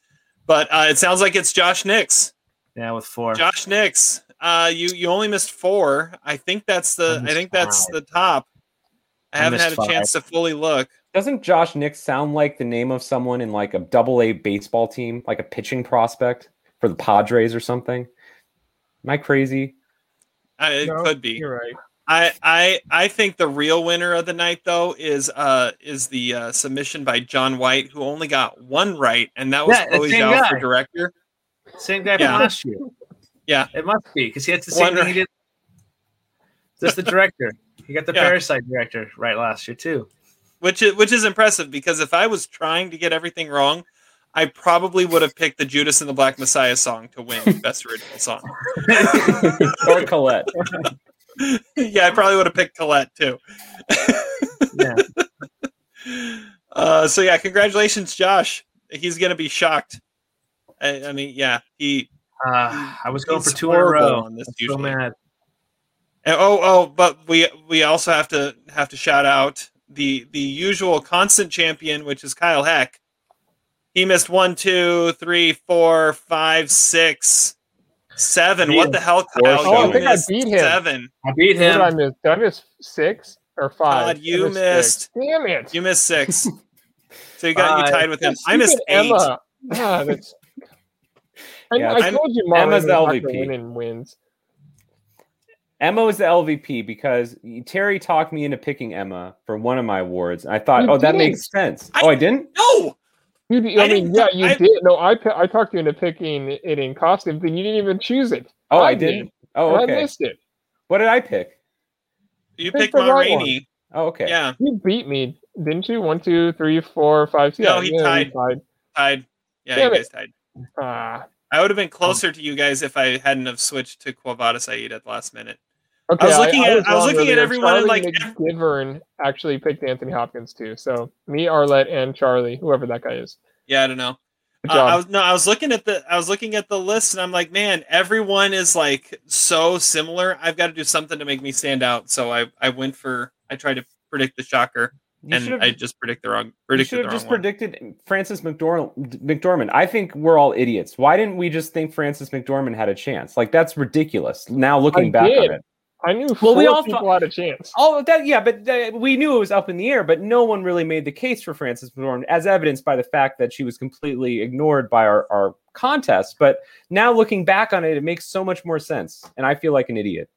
But uh, it sounds like it's Josh Nix. Yeah, with four. Josh Nix. Uh, you you only missed four. I think that's the I think that's the top. I, I haven't had missed a chance to fully look. Doesn't Josh Nix sound like the name of someone in like a double A baseball team, like a pitching prospect for the Padres or something? Am I crazy? I, it No, could be. You're right. I, I I think the real winner of the night though is uh is the uh, submission by John White who only got one right and that was Yeah, the Chloe same Zhao for director. Same guy Yeah. from last year. Yeah. it must be because he had the same One thing he did. Just the [laughs] director. He got the Yeah. Parasite director right last year too. which is which is impressive because if I was trying to get everything wrong, I probably would have picked the Judas and the Black Messiah song to win [laughs] best original song. [laughs] or Colette? [laughs] yeah, I probably would have picked Colette too. Yeah. Uh, so yeah, congratulations, Josh. he's gonna be shocked. I, I mean, yeah, he. Uh, I was going for two in a row. on this I'm so mad. And, oh, oh, but we we also have to have to shout out the the usual constant champion, which is Kyle Heck. He missed one, two, three, four, five, six, seven. Beat What him. the hell, Four Kyle? shots. Oh, I think I beat him. seven. I beat What did I him. miss? Did I miss six or five? Todd, you I missed. six. Damn it! You missed six. [laughs] so you got you tied with him. I missed stupid eight. Emma. That's. [laughs] I, Yeah, I I'm- told you, Marlon Emma's the not gonna LVP. win and wins. Emma was the LVP because Terry talked me into picking Emma for one of my awards. I thought, You oh, that makes sense. I- oh, I didn't. No, You, I, I mean, yeah, you I- did. No, I I talked you into picking it in costume, but you didn't even choose it. Oh, I, I didn't. did. Oh, And I missed it. What did I pick? you Pick picked the Ma right one. Oh, okay. Yeah, You beat me, didn't you? One, two, three, four, five. six. No, yeah, he yeah, tied. tied. tied. Yeah, Damn you it. guys tied. Ah, I would have been closer to you guys if I hadn't have switched to Quo Vadis Aida at the last minute. Okay. was looking at- I was wrong looking at earlier. everyone and, like, McGivern actually picked Anthony Hopkins too. So me, Arlette, and Charlie, whoever that guy is. Yeah, I don't know. Uh. I was no, I was looking at the I was looking at the list and I'm like, man, everyone is like so similar. I've got to do something to make me stand out. So I I went for I tried to predict the shocker You and have I just predict the wrong You should have just one. predicted Frances McDormand. McDormand. I think we're all idiots. Why didn't we just think Frances McDormand had a chance? Like that's ridiculous. Now looking I back did. on it. I knew Well, we all people thought- had a chance. Oh, that yeah, but uh, we knew it was up in the air, but no one really made the case for Frances McDormand, as evidenced by the fact that she was completely ignored by our, our contest. But now looking back on it, it makes so much more sense, and I feel like an idiot.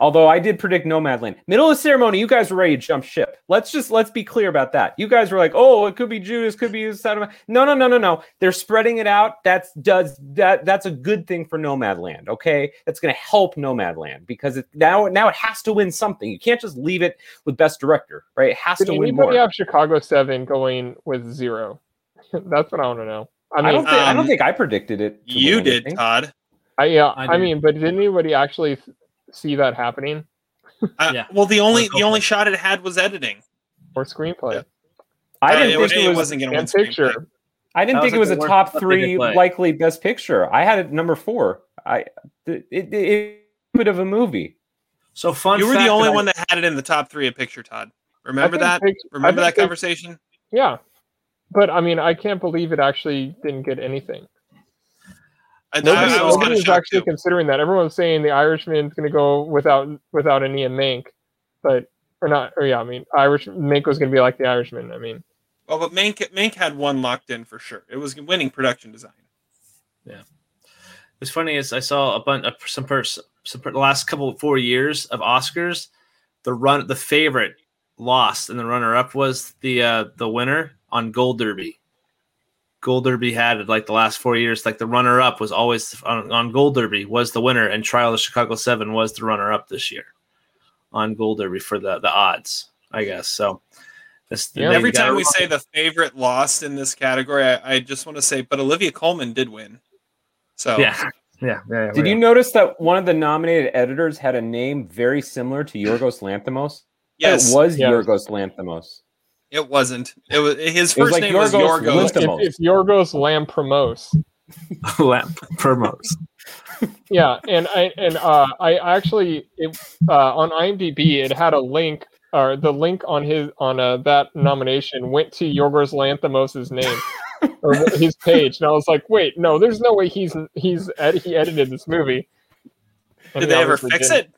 Although I did predict Nomadland. Middle of the ceremony, you guys were ready to jump ship. Let's just let's be clear about that. You guys were like, "Oh, it could be Judas, could be Sodom." No, no, no, no, no. They're spreading it out. That's does that that's a good thing for Nomadland. Okay, that's going to help Nomadland because it, now now it has to win something. You can't just leave it with Best Director, right? It has Did to win anybody more. have Chicago Seven going with zero? [laughs] That's what I want to know. I I, mean, don't think I don't Um, think I predicted it. You did, anything. Todd. I, yeah, I I, mean, but did anybody actually th- see that happening Uh, Yeah. Well, the only the only shot it had was editing. or screenplay Yeah. I Uh, didn't it, think was, it it was. wasn't going to win and screenplay. picture? I didn't That think was it was a top worst- what they three likely Best Picture. I had it number four. I it, it, it bit of a movie. So fun. You were fact the only that I- one that had it in the top three of picture, Todd. Remember that? think pic- I Remember that pic- conversation? Yeah, but I mean, I can't believe it actually didn't get anything. I, I, Nobody, I was nobody kind was actually too. considering that. Everyone was saying the Irishman's going to go without without any of Mank, but or not. Or yeah, I mean, Irish Mank was going to be like the Irishman. I mean, Well, but Mank, Mank had one locked in for sure. It was winning production design. Yeah, what's funny is I saw a bunch of some person some per, the last couple four years of Oscars. The run the favorite lost and the runner up was the uh the winner on Gold Derby. Gold Derby had like the last four years, like the runner up was always on, on Gold Derby was the winner, and Trial of Chicago Seven was the runner up this year on Gold Derby for the the odds, I guess. So this, Yeah. Every time we say the favorite lost in this category, I, I just want to say, but Olivia Colman did win. So yeah, yeah, yeah, yeah. Did you notice that one of the nominated editors had a name very similar to Yorgos Lanthimos? yes, it was Yes. Yorgos Lanthimos. It wasn't. It was his It was first like name was Yorgos Yorgos. if, Lanthimos. if Yorgos Lamprinos, [laughs] Lamp promos? [laughs] yeah, and I and uh, I actually it, uh, on IMDb it had a link or the link on his on uh, that nomination went to Yorgos Lanthimos's name [laughs] or his page, and I was like, wait, no, there's no way he's he's ed- he edited this movie. And Did they ever fix didn't. it?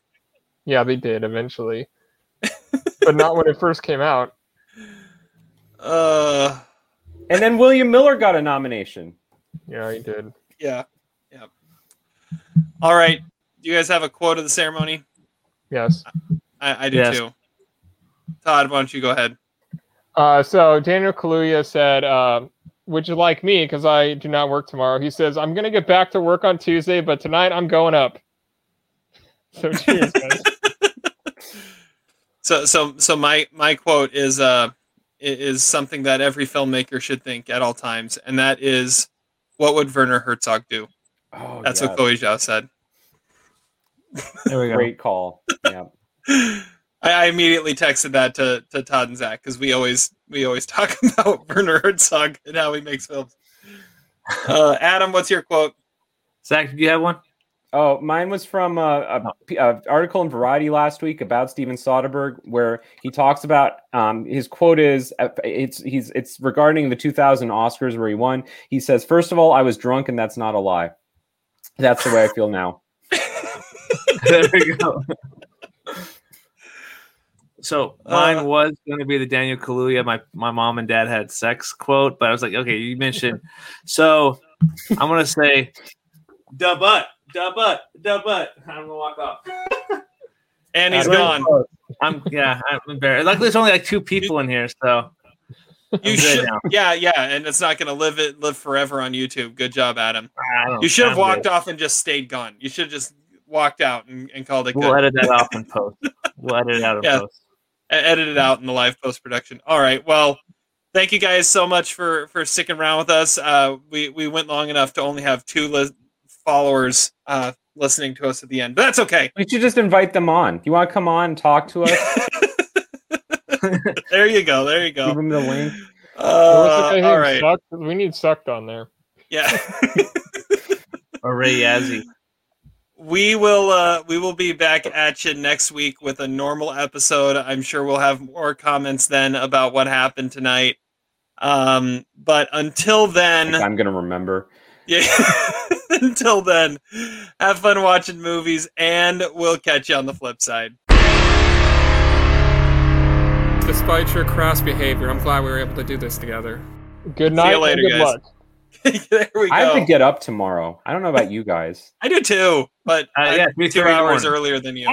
Yeah, they did eventually, but not when it first came out. Uh, And then William Miller got a nomination. Yeah, he did. yeah, yeah. All right. Do you guys have a quote of the ceremony? Yes. I, I do Yes. too. Todd, why don't you go ahead? Uh, so Daniel Kaluuya said, uh, "Would you like me? Because I do not work tomorrow." He says, "I'm gonna get back to work on Tuesday, but tonight I'm going up." [laughs] So cheers, guys. [laughs] So, so, so my my quote is uh i- is something that every filmmaker should think at all times, and that is, "What would Werner Herzog do?" Oh, That's yeah. what Chloe Zhao said. There we go. Great call. Yeah. [laughs] I, I immediately texted that to, to Todd and Zach because we always we always [laughs] talk about Werner Herzog and how he makes films. Uh, Adam, what's your quote? Zach, do you have one? Oh, mine was from uh, a, a, a article in Variety last week about Steven Soderbergh, where he talks about um, his quote is uh, it's he's it's regarding the 2000 Oscars where he won. He says, first of all, I was drunk, and that's not a lie. That's the way I feel now. [laughs] there we go. So mine Uh, was going to be the Daniel Kaluuya. My my mom and dad had sex quote, but I was like, okay, you mentioned. So I'm gonna say, the butt, da butt, da butt. I'm gonna walk off. [laughs] And he's gone. I'm yeah, I'm embarrassed. Luckily, there's only like two people in here, so You should, now. yeah, yeah, and it's not going to live it live forever on YouTube. Good job, Adam. You should have walked good. off and just stayed gone. You should have just walked out and, and called it We'll good. edit that off in [laughs] post. We'll edit it out in Yeah. post. E- edit it out in the live post production. All right. Well, thank you guys so much for for sticking around with us. Uh, we we went long enough to only have two li- followers uh, listening to us at the end, but that's okay. We should just invite them on. You want to come on and talk to us? [laughs] There you go. There you go. Give go. them the link. Uh, What's the guy all who right. sucked? We need sucked on there. Yeah. [laughs] Or Ray Yazzie. we will uh we will be back at you next week with a normal episode i'm sure we'll have more comments then about what happened tonight um but until then I'm gonna remember. yeah [laughs] [laughs] until then have fun watching movies and we'll catch you on the flip side Despite your crass behavior, I'm glad we were able to do this together. Good See night. you later, good guys. luck. [laughs] there we go I have to get up tomorrow. I don't know about you guys. I do too but Uh, I'm yeah, two 3:30 hours morning. earlier than you